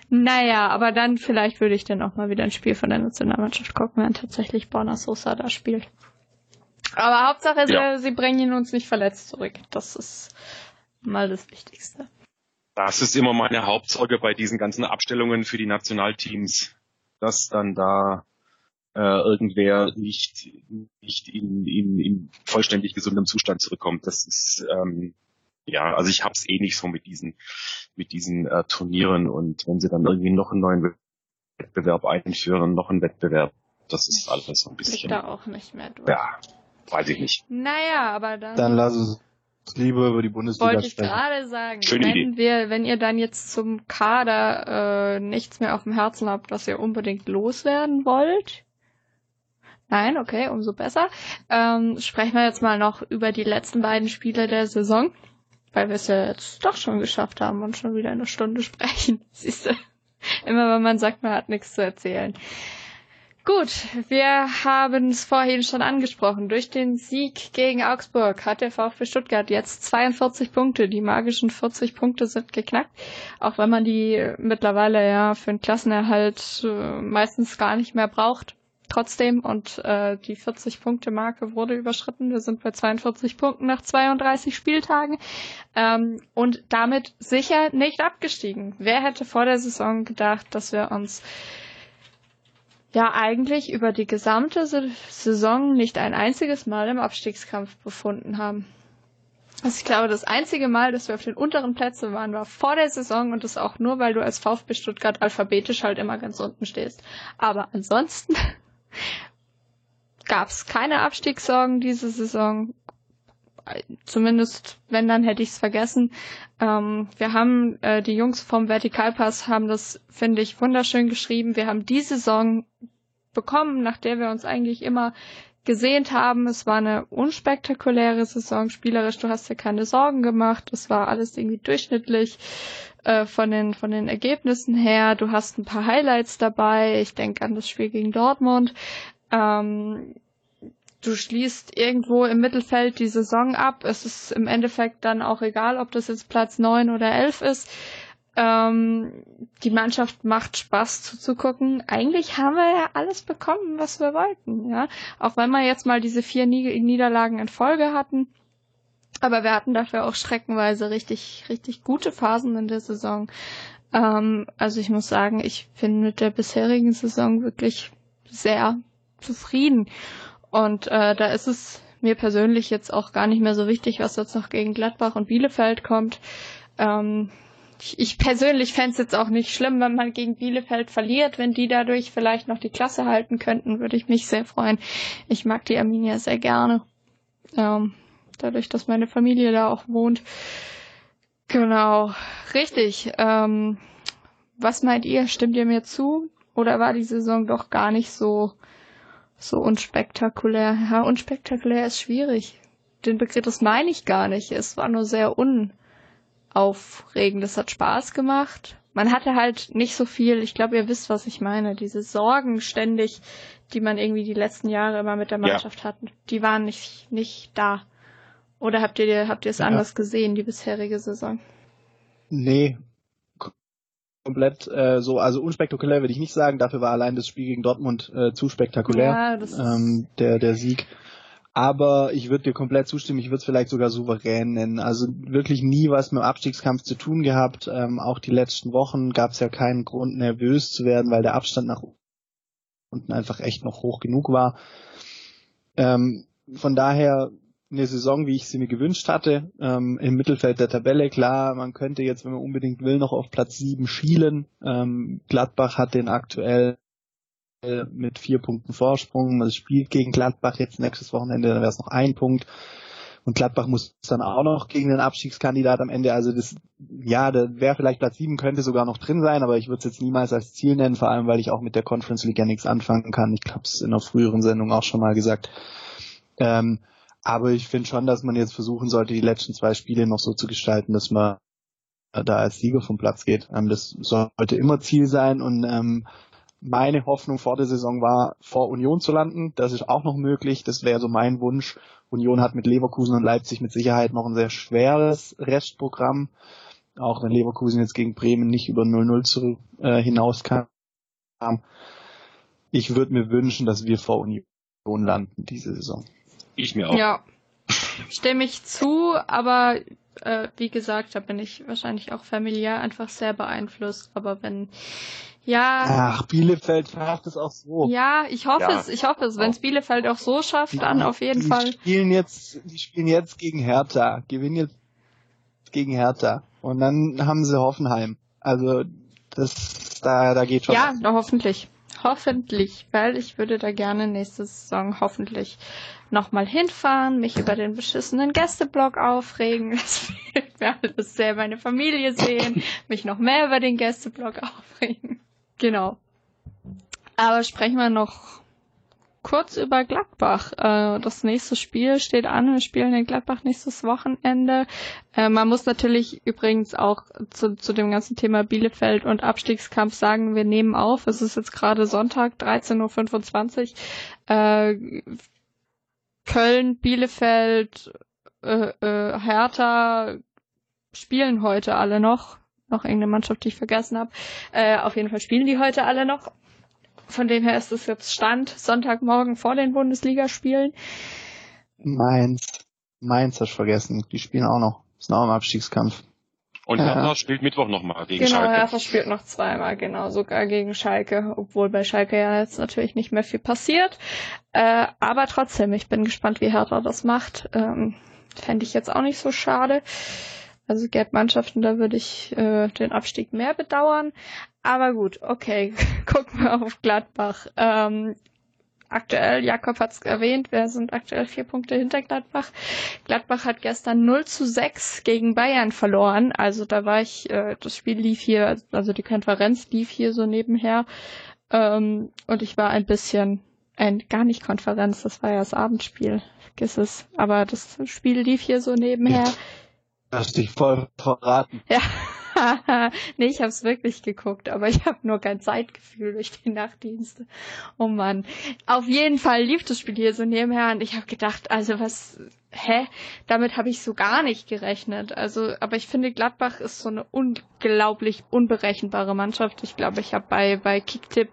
Naja, aber dann vielleicht würde ich dann auch mal wieder ein Spiel von der Nationalmannschaft gucken, wenn tatsächlich Borna Sosa da spielt. Aber Hauptsache, ja. sie, sie bringen ihn uns nicht verletzt zurück. Das ist mal das Wichtigste. Das ist immer meine Hauptsorge bei diesen ganzen Abstellungen für die Nationalteams, dass dann da äh, irgendwer nicht, nicht in, in, in vollständig gesundem Zustand zurückkommt. Das ist ähm, ja, also ich hab's eh nicht so mit diesen mit diesen äh, Turnieren und wenn sie dann irgendwie noch einen neuen Wettbewerb einführen, noch einen Wettbewerb, das ist alles so ein bisschen. da auch nicht mehr durch. Ja, weiß ich nicht. Naja, aber dann. Dann lass uns lieber über die Bundesliga Wollte ich gerade sagen, Schöne wenn Idee. wir, wenn ihr dann jetzt zum Kader äh, nichts mehr auf dem Herzen habt, was ihr unbedingt loswerden wollt. Nein, okay, umso besser. Ähm, sprechen wir jetzt mal noch über die letzten beiden Spiele der Saison, weil wir es ja jetzt doch schon geschafft haben und schon wieder eine Stunde sprechen. Siehst du? Immer wenn man sagt, man hat nichts zu erzählen. Gut, wir haben es vorhin schon angesprochen. Durch den Sieg gegen Augsburg hat der VfB Stuttgart jetzt 42 Punkte. Die magischen 40 Punkte sind geknackt. Auch wenn man die mittlerweile ja für den Klassenerhalt äh, meistens gar nicht mehr braucht. Trotzdem und äh, die 40 Punkte Marke wurde überschritten. Wir sind bei 42 Punkten nach 32 Spieltagen ähm, und damit sicher nicht abgestiegen. Wer hätte vor der Saison gedacht, dass wir uns ja eigentlich über die gesamte Saison nicht ein einziges Mal im Abstiegskampf befunden haben. Also ich glaube, das einzige Mal, dass wir auf den unteren Plätzen waren, war vor der Saison und das auch nur, weil du als VfB Stuttgart alphabetisch halt immer ganz unten stehst. Aber ansonsten gab es keine Abstiegssorgen diese Saison. Zumindest, wenn, dann hätte ich es vergessen. Ähm, wir haben, äh, die Jungs vom Vertikalpass haben das, finde ich, wunderschön geschrieben. Wir haben die Saison bekommen, nach der wir uns eigentlich immer gesehnt haben. Es war eine unspektakuläre Saison, spielerisch, du hast dir keine Sorgen gemacht. Es war alles irgendwie durchschnittlich äh, von, den, von den Ergebnissen her. Du hast ein paar Highlights dabei. Ich denke an das Spiel gegen Dortmund. Ähm, du schließt irgendwo im Mittelfeld die Saison ab. Es ist im Endeffekt dann auch egal, ob das jetzt Platz neun oder elf ist. Ähm, die Mannschaft macht Spaß zuzugucken. Eigentlich haben wir ja alles bekommen, was wir wollten, ja. Auch wenn wir jetzt mal diese vier Niederlagen in Folge hatten. Aber wir hatten dafür auch streckenweise richtig, richtig gute Phasen in der Saison. Ähm, also ich muss sagen, ich bin mit der bisherigen Saison wirklich sehr zufrieden. Und äh, da ist es mir persönlich jetzt auch gar nicht mehr so wichtig, was jetzt noch gegen Gladbach und Bielefeld kommt. Ähm, ich, ich persönlich fände es jetzt auch nicht schlimm, wenn man gegen Bielefeld verliert. Wenn die dadurch vielleicht noch die Klasse halten könnten, würde ich mich sehr freuen. Ich mag die Arminia sehr gerne. Ähm, dadurch, dass meine Familie da auch wohnt. Genau, richtig. Ähm, was meint ihr? Stimmt ihr mir zu? Oder war die Saison doch gar nicht so so unspektakulär. Ja, unspektakulär ist schwierig. Den Begriff, das meine ich gar nicht. Es war nur sehr unaufregend. Es hat Spaß gemacht. Man hatte halt nicht so viel, ich glaube, ihr wisst, was ich meine. Diese Sorgen ständig, die man irgendwie die letzten Jahre immer mit der Mannschaft ja. hatten, die waren nicht, nicht da. Oder habt ihr, habt ihr es ja. anders gesehen, die bisherige Saison? Nee, komplett äh, so, also unspektakulär würde ich nicht sagen, dafür war allein das Spiel gegen Dortmund äh, zu spektakulär, ja, ähm, der, der Sieg. Aber ich würde dir komplett zustimmen, ich würde es vielleicht sogar souverän nennen. Also wirklich nie was mit dem Abstiegskampf zu tun gehabt. Ähm, auch die letzten Wochen gab es ja keinen Grund, nervös zu werden, weil der Abstand nach unten einfach echt noch hoch genug war. Ähm, von daher eine Saison, wie ich sie mir gewünscht hatte. Ähm, Im Mittelfeld der Tabelle, klar, man könnte jetzt, wenn man unbedingt will, noch auf Platz 7 schielen. Ähm, Gladbach hat den aktuell mit vier Punkten Vorsprung. Man spielt gegen Gladbach jetzt nächstes Wochenende, dann wäre es noch ein Punkt. Und Gladbach muss dann auch noch gegen den Abstiegskandidat am Ende. Also das, ja, da wäre vielleicht Platz 7, könnte sogar noch drin sein, aber ich würde es jetzt niemals als Ziel nennen, vor allem weil ich auch mit der Conference League ja nichts anfangen kann. Ich habe es in einer früheren Sendung auch schon mal gesagt. Ähm, aber ich finde schon, dass man jetzt versuchen sollte, die letzten zwei Spiele noch so zu gestalten, dass man da als Sieger vom Platz geht. Ähm, das sollte immer Ziel sein und ähm, meine Hoffnung vor der Saison war, vor Union zu landen. Das ist auch noch möglich. Das wäre so mein Wunsch. Union hat mit Leverkusen und Leipzig mit Sicherheit noch ein sehr schweres Restprogramm. Auch wenn Leverkusen jetzt gegen Bremen nicht über 0-0 zurück, äh, hinauskam. Ich würde mir wünschen, dass wir vor Union landen diese Saison. Ich mir auch. Ja, stimme ich zu, aber äh, wie gesagt, da bin ich wahrscheinlich auch familiär einfach sehr beeinflusst. Aber wenn, ja. Ach, Bielefeld schafft es auch so. Ja, ich hoffe ja. es, ich hoffe es. Wenn es Bielefeld auch so schafft, die, dann auf jeden die Fall. Spielen jetzt, die spielen jetzt gegen Hertha, gewinnen jetzt gegen Hertha. Und dann haben sie Hoffenheim. Also, das, da, da geht schon. Ja, hoffentlich. Hoffentlich, weil ich würde da gerne nächste Saison hoffentlich nochmal hinfahren, mich über den beschissenen Gästeblock aufregen. Das fehlt mir alles sehr, meine Familie sehen, mich noch mehr über den Gästeblock aufregen. Genau. Aber sprechen wir noch kurz über Gladbach. Äh, das nächste Spiel steht an. Wir spielen in Gladbach nächstes Wochenende. Äh, man muss natürlich übrigens auch zu, zu dem ganzen Thema Bielefeld und Abstiegskampf sagen, wir nehmen auf. Es ist jetzt gerade Sonntag, 13.25 Uhr. Äh, Köln, Bielefeld, äh, äh, Hertha spielen heute alle noch. Noch irgendeine Mannschaft, die ich vergessen habe. Äh, auf jeden Fall spielen die heute alle noch. Von dem her ist es jetzt Stand Sonntagmorgen vor den Bundesligaspielen. Mainz. Mainz hast du vergessen. Die spielen auch noch. Ist auch im Abstiegskampf. Und ja. Hertha spielt Mittwoch nochmal gegen genau, Schalke. Genau, Hertha spielt noch zweimal, genau, sogar gegen Schalke, obwohl bei Schalke ja jetzt natürlich nicht mehr viel passiert. Äh, aber trotzdem, ich bin gespannt, wie Hertha das macht. Ähm, Fände ich jetzt auch nicht so schade. Also gäbe Mannschaften, da würde ich äh, den Abstieg mehr bedauern. Aber gut, okay, gucken wir auf Gladbach. Ähm, aktuell, Jakob hat es erwähnt, wir sind aktuell vier Punkte hinter Gladbach. Gladbach hat gestern 0 zu 6 gegen Bayern verloren. Also da war ich, äh, das Spiel lief hier, also die Konferenz lief hier so nebenher. Ähm, und ich war ein bisschen, äh, gar nicht Konferenz, das war ja das Abendspiel, vergiss es. Aber das Spiel lief hier so nebenher. Hast dich voll verraten. Ja. nee, ich habe es wirklich geguckt, aber ich habe nur kein Zeitgefühl durch die Nachtdienste. Oh Mann. Auf jeden Fall lief das Spiel hier so nebenher und ich habe gedacht, also was, hä? Damit habe ich so gar nicht gerechnet. Also, aber ich finde, Gladbach ist so eine unglaublich unberechenbare Mannschaft. Ich glaube, ich habe bei, bei Kicktipp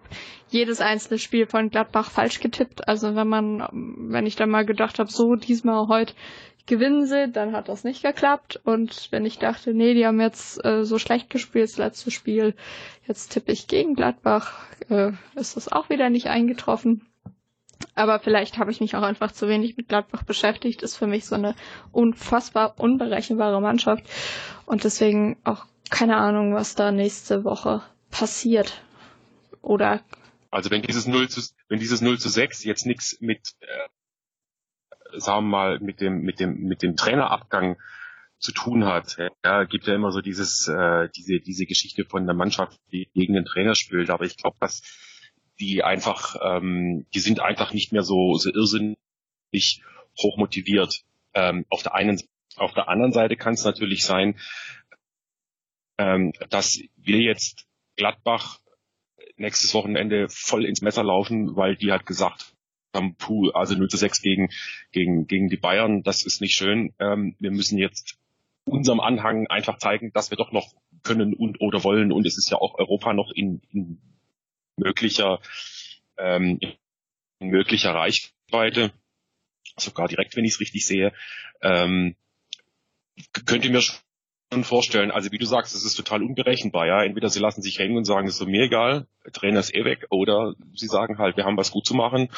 jedes einzelne Spiel von Gladbach falsch getippt. Also wenn man, wenn ich dann mal gedacht habe, so diesmal heute gewinnen sie, dann hat das nicht geklappt. Und wenn ich dachte, nee, die haben jetzt äh, so schlecht gespielt, das letzte Spiel, jetzt tippe ich gegen Gladbach, äh, ist das auch wieder nicht eingetroffen. Aber vielleicht habe ich mich auch einfach zu wenig mit Gladbach beschäftigt. Ist für mich so eine unfassbar unberechenbare Mannschaft. Und deswegen auch keine Ahnung, was da nächste Woche passiert. Oder also wenn dieses 0 zu, wenn dieses 0 zu 6 jetzt nichts mit äh, sagen wir mal, mit dem, mit dem, mit dem Trainerabgang zu tun hat. Ja, gibt ja immer so dieses, äh, diese, diese Geschichte von der Mannschaft, die gegen den Trainer spielt. Aber ich glaube, dass die einfach, ähm, die sind einfach nicht mehr so, so irrsinnig hoch motiviert. Ähm, auf der einen, auf der anderen Seite kann es natürlich sein, ähm, dass wir jetzt Gladbach nächstes Wochenende voll ins Messer laufen, weil die hat gesagt, haben, puh, also 0 zu 6 gegen, gegen, gegen die Bayern, das ist nicht schön. Ähm, wir müssen jetzt unserem Anhang einfach zeigen, dass wir doch noch können und oder wollen. Und es ist ja auch Europa noch in, in möglicher, ähm, in möglicher Reichweite, sogar direkt, wenn ich es richtig sehe. Ähm, könnte mir vorstellen. Also wie du sagst, es ist total unberechenbar. Ja, entweder sie lassen sich hängen und sagen, es ist mir egal, Trainer ist eh weg, oder sie sagen halt, wir haben was gut zu machen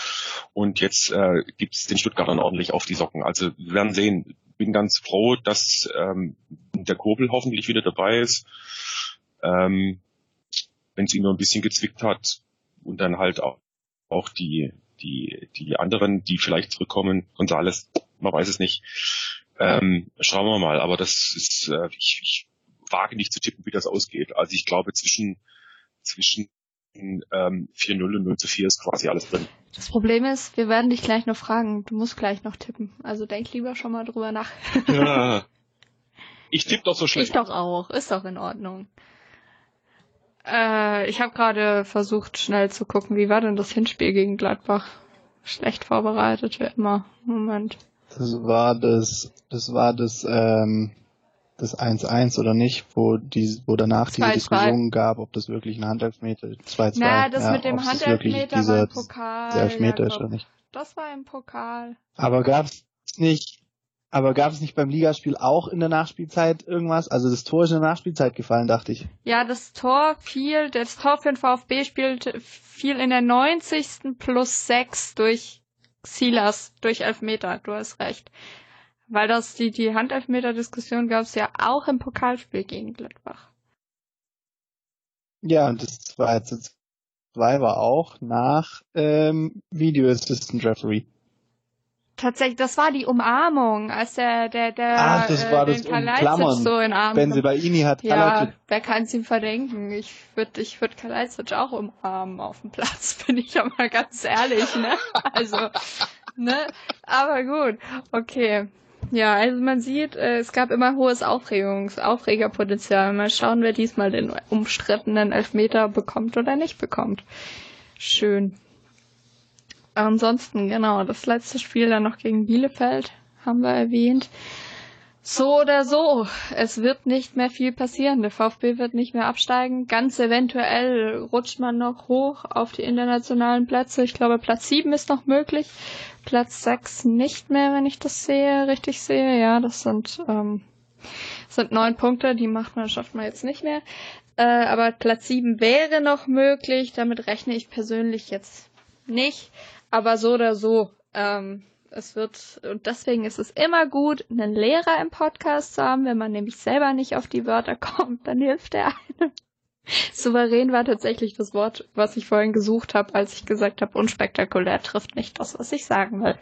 und jetzt äh, gibt es den Stuttgartern ordentlich auf die Socken. Also wir werden sehen. Bin ganz froh, dass ähm, der Kurbel hoffentlich wieder dabei ist. Ähm, Wenn es ihn nur ein bisschen gezwickt hat und dann halt auch, auch die die die anderen, die vielleicht zurückkommen, Gonzales, man weiß es nicht ähm, schauen wir mal, aber das ist, äh, ich, ich wage nicht zu tippen, wie das ausgeht. Also ich glaube zwischen zwischen ähm, 4-0 und 0 zu 4 ist quasi alles drin. Das Problem ist, wir werden dich gleich noch fragen. Du musst gleich noch tippen. Also denk lieber schon mal drüber nach. ja. Ich tippe doch so schlecht. Ich doch auch. Ist doch in Ordnung. Äh, ich habe gerade versucht, schnell zu gucken, wie war denn das Hinspiel gegen Gladbach? Schlecht vorbereitet, wie immer. Moment. Das war das, das war das, ähm, das 1-1 oder nicht, wo die, wo danach diese Diskussion gab, ob das wirklich ein Handelfmeter 2-2. Na, das ja, mit dem Handelfmeter war im Pokal. Der Elfmeter ist oder nicht. Das war im Pokal. Aber gab's nicht, aber gab es nicht beim Ligaspiel auch in der Nachspielzeit irgendwas? Also das Tor ist in der Nachspielzeit gefallen, dachte ich. Ja, das Tor fiel, das Tor für den VfB spielte, fiel in der 90. plus 6 durch Silas durch Elfmeter, du hast recht. Weil das die, die Handelfmeter-Diskussion gab es ja auch im Pokalspiel gegen Gladbach. Ja, und das 2 zu 2 war auch nach ähm, Video Assistant Referee. Tatsächlich, das war die Umarmung, als der, der, der, Ach, das äh, war das Kalajdzic so in Arm. Benzibaini hat Ja, Kalajdzic. wer kann es ihm verdenken? Ich würde ich würd Kalajdzic auch umarmen auf dem Platz, bin ich ja mal ganz ehrlich, ne? Also, ne? Aber gut, okay. Ja, also man sieht, äh, es gab immer hohes Aufregungs-, Aufregerpotenzial. Mal schauen, wer diesmal den umstrittenen Elfmeter bekommt oder nicht bekommt. Schön. Ansonsten, genau, das letzte Spiel dann noch gegen Bielefeld haben wir erwähnt. So oder so, es wird nicht mehr viel passieren. Der VfB wird nicht mehr absteigen. Ganz eventuell rutscht man noch hoch auf die internationalen Plätze. Ich glaube, Platz 7 ist noch möglich. Platz 6 nicht mehr, wenn ich das sehe, richtig sehe. Ja, das sind, ähm, sind neun Punkte, die macht man, schafft man jetzt nicht mehr. Äh, aber Platz 7 wäre noch möglich. Damit rechne ich persönlich jetzt nicht. Aber so oder so, ähm, es wird, und deswegen ist es immer gut, einen Lehrer im Podcast zu haben. Wenn man nämlich selber nicht auf die Wörter kommt, dann hilft er einem. Souverän war tatsächlich das Wort, was ich vorhin gesucht habe, als ich gesagt habe, unspektakulär trifft nicht das, was ich sagen will.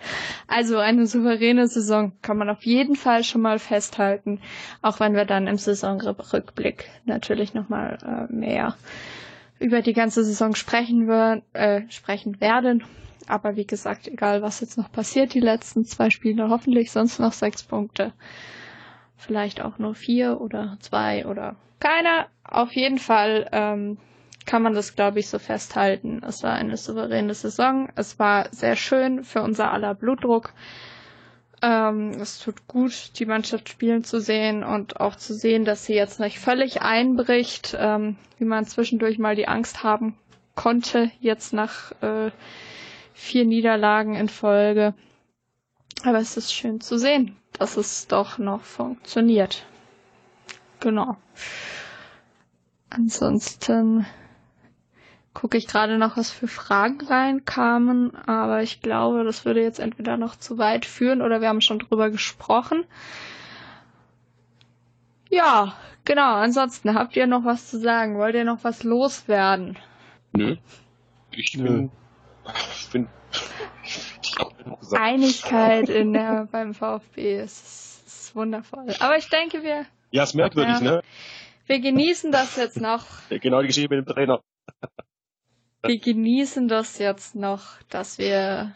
Also eine souveräne Saison kann man auf jeden Fall schon mal festhalten, auch wenn wir dann im Saisonrückblick natürlich nochmal äh, mehr über die ganze Saison sprechen, wir, äh, sprechen werden aber wie gesagt, egal was jetzt noch passiert, die letzten zwei Spiele hoffentlich sonst noch sechs Punkte. Vielleicht auch nur vier oder zwei oder keiner. Auf jeden Fall ähm, kann man das, glaube ich, so festhalten. Es war eine souveräne Saison. Es war sehr schön für unser aller Blutdruck. Ähm, es tut gut, die Mannschaft spielen zu sehen und auch zu sehen, dass sie jetzt nicht völlig einbricht, ähm, wie man zwischendurch mal die Angst haben konnte, jetzt nach äh, vier Niederlagen in Folge. Aber es ist schön zu sehen, dass es doch noch funktioniert. Genau. Ansonsten gucke ich gerade noch, was für Fragen reinkamen, aber ich glaube, das würde jetzt entweder noch zu weit führen oder wir haben schon drüber gesprochen. Ja, genau. Ansonsten habt ihr noch was zu sagen? Wollt ihr noch was loswerden? Nö. Ich bin bin Einigkeit in der, beim VfB ist, ist, wundervoll. Aber ich denke, wir. Ja, ist merkwürdig, ja, ne? Wir genießen das jetzt noch. Genau die Geschichte mit dem Trainer. Wir genießen das jetzt noch, dass wir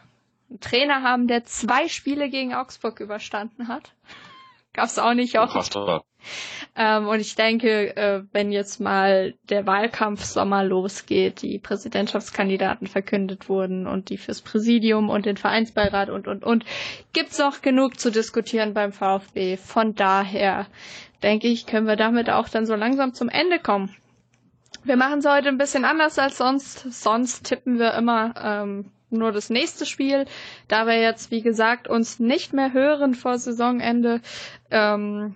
einen Trainer haben, der zwei Spiele gegen Augsburg überstanden hat. Gab's auch nicht oft. Ähm, und ich denke, äh, wenn jetzt mal der Wahlkampf Sommer losgeht, die Präsidentschaftskandidaten verkündet wurden und die fürs Präsidium und den Vereinsbeirat und, und, und, gibt's noch genug zu diskutieren beim VfB. Von daher denke ich, können wir damit auch dann so langsam zum Ende kommen. Wir machen es heute ein bisschen anders als sonst. Sonst tippen wir immer ähm, nur das nächste Spiel. Da wir jetzt, wie gesagt, uns nicht mehr hören vor Saisonende, ähm,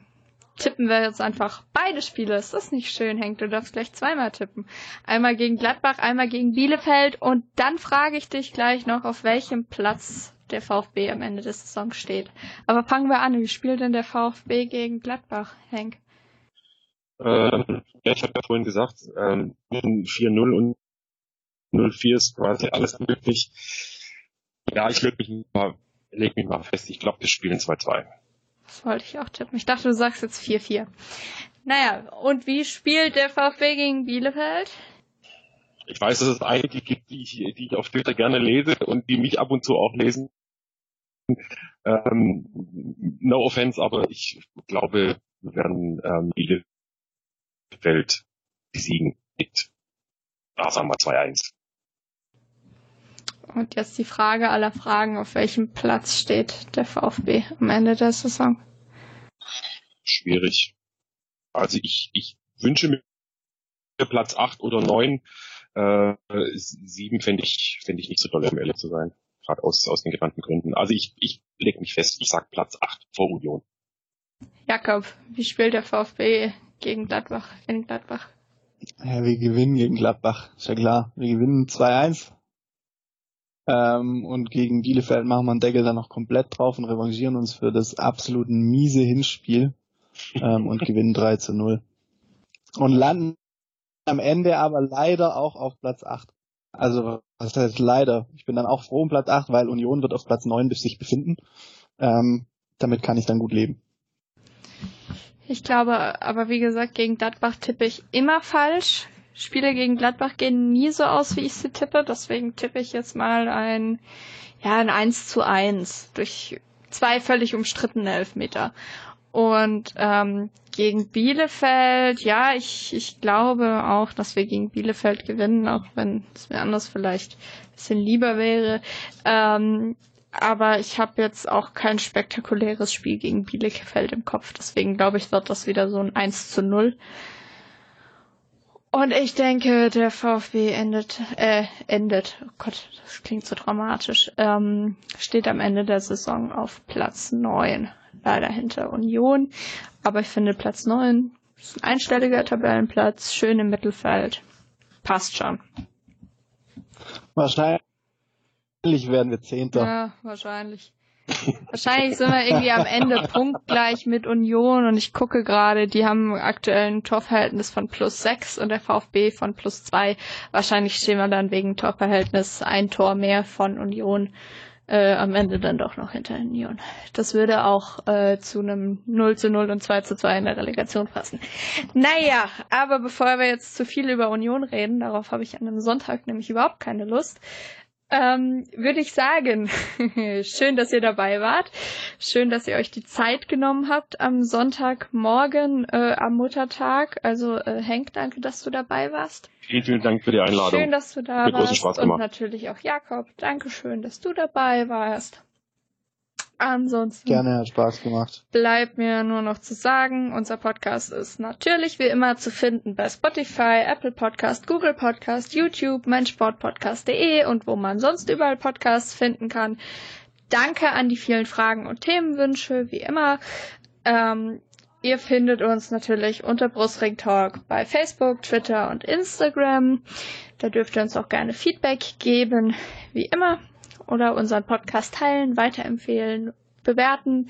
tippen wir jetzt einfach beide Spiele. Ist das nicht schön, Henk? Du darfst gleich zweimal tippen. Einmal gegen Gladbach, einmal gegen Bielefeld und dann frage ich dich gleich noch, auf welchem Platz der VfB am Ende der Saison steht. Aber fangen wir an. Wie spielt denn der VfB gegen Gladbach, Henk? Ähm, ja, ich habe ja vorhin gesagt, ähm, 4-0 und 0-4 ist quasi alles möglich. Ja, ich leg mich mal, leg mich mal fest. Ich glaube, wir spielen 2-2. Das wollte ich auch tippen. Ich dachte, du sagst jetzt 4-4. Naja, und wie spielt der VfB gegen Bielefeld? Ich weiß, dass es einige gibt, die ich, die ich auf Twitter gerne lese und die mich ab und zu auch lesen. Ähm, no offense, aber ich glaube, wir werden ähm, Bielefeld besiegen mit, ah, sagen wir 2-1. Und jetzt die Frage aller Fragen, auf welchem Platz steht der VfB am Ende der Saison? Schwierig. Also ich, ich wünsche mir Platz 8 oder 9. Äh, 7 fände ich, fände ich nicht so toll, um ehrlich zu sein. Gerade aus, aus den genannten Gründen. Also ich, ich lege mich fest, ich sag Platz 8 vor Union. Jakob, wie spielt der VfB gegen Gladbach in Gladbach? Ja, wir gewinnen gegen Gladbach, ist ja klar. Wir gewinnen 2-1. Ähm, und gegen Bielefeld machen wir einen Deckel dann noch komplett drauf und revanchieren uns für das absolut miese Hinspiel ähm, und gewinnen 3 zu 0. Und landen am Ende aber leider auch auf Platz 8. Also, was heißt leider? Ich bin dann auch froh um Platz 8, weil Union wird auf Platz 9 bis sich befinden. Ähm, damit kann ich dann gut leben. Ich glaube, aber wie gesagt, gegen Gladbach tippe ich immer falsch. Spiele gegen Gladbach gehen nie so aus, wie ich sie tippe. Deswegen tippe ich jetzt mal ein, ja, ein 1 zu 1 durch zwei völlig umstrittene Elfmeter. Und ähm, gegen Bielefeld, ja, ich, ich glaube auch, dass wir gegen Bielefeld gewinnen, auch wenn es mir anders vielleicht ein bisschen lieber wäre. Ähm, aber ich habe jetzt auch kein spektakuläres Spiel gegen Bielefeld im Kopf. Deswegen glaube ich, wird das wieder so ein 1 zu 0. Und ich denke, der VfB endet, äh, endet, oh Gott, das klingt so dramatisch, ähm, steht am Ende der Saison auf Platz 9. Leider hinter Union. Aber ich finde Platz 9 ist ein einstelliger Tabellenplatz, schön im Mittelfeld. Passt schon. Wahrscheinlich werden wir Zehnter. Ja, wahrscheinlich. Wahrscheinlich sind wir irgendwie am Ende punktgleich mit Union und ich gucke gerade, die haben aktuell ein Torverhältnis von plus sechs und der VfB von plus zwei. Wahrscheinlich stehen wir dann wegen Torverhältnis ein Tor mehr von Union äh, am Ende dann doch noch hinter Union. Das würde auch äh, zu einem 0 zu 0 und 2 zu 2 in der Relegation passen. Naja, aber bevor wir jetzt zu viel über Union reden, darauf habe ich an einem Sonntag nämlich überhaupt keine Lust, ähm, würde ich sagen, schön, dass ihr dabei wart. Schön, dass ihr euch die Zeit genommen habt am Sonntagmorgen äh, am Muttertag. Also äh, Henk, danke, dass du dabei warst. Vielen, vielen Dank für die Einladung. Schön, dass du da Hat warst. Spaß Und gemacht. natürlich auch Jakob. Danke schön, dass du dabei warst. Ansonsten Gerne, hat Spaß gemacht. bleibt mir nur noch zu sagen, unser Podcast ist natürlich wie immer zu finden bei Spotify, Apple Podcast, Google Podcast, YouTube, meinsportpodcast.de und wo man sonst überall Podcasts finden kann. Danke an die vielen Fragen und Themenwünsche, wie immer. Ähm, ihr findet uns natürlich unter Brustring Talk bei Facebook, Twitter und Instagram. Da dürft ihr uns auch gerne Feedback geben, wie immer oder unseren Podcast teilen, weiterempfehlen, bewerten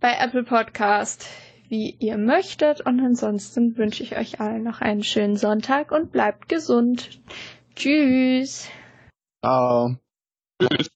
bei Apple Podcast, wie ihr möchtet. Und ansonsten wünsche ich euch allen noch einen schönen Sonntag und bleibt gesund. Tschüss. Ciao. Tschüss.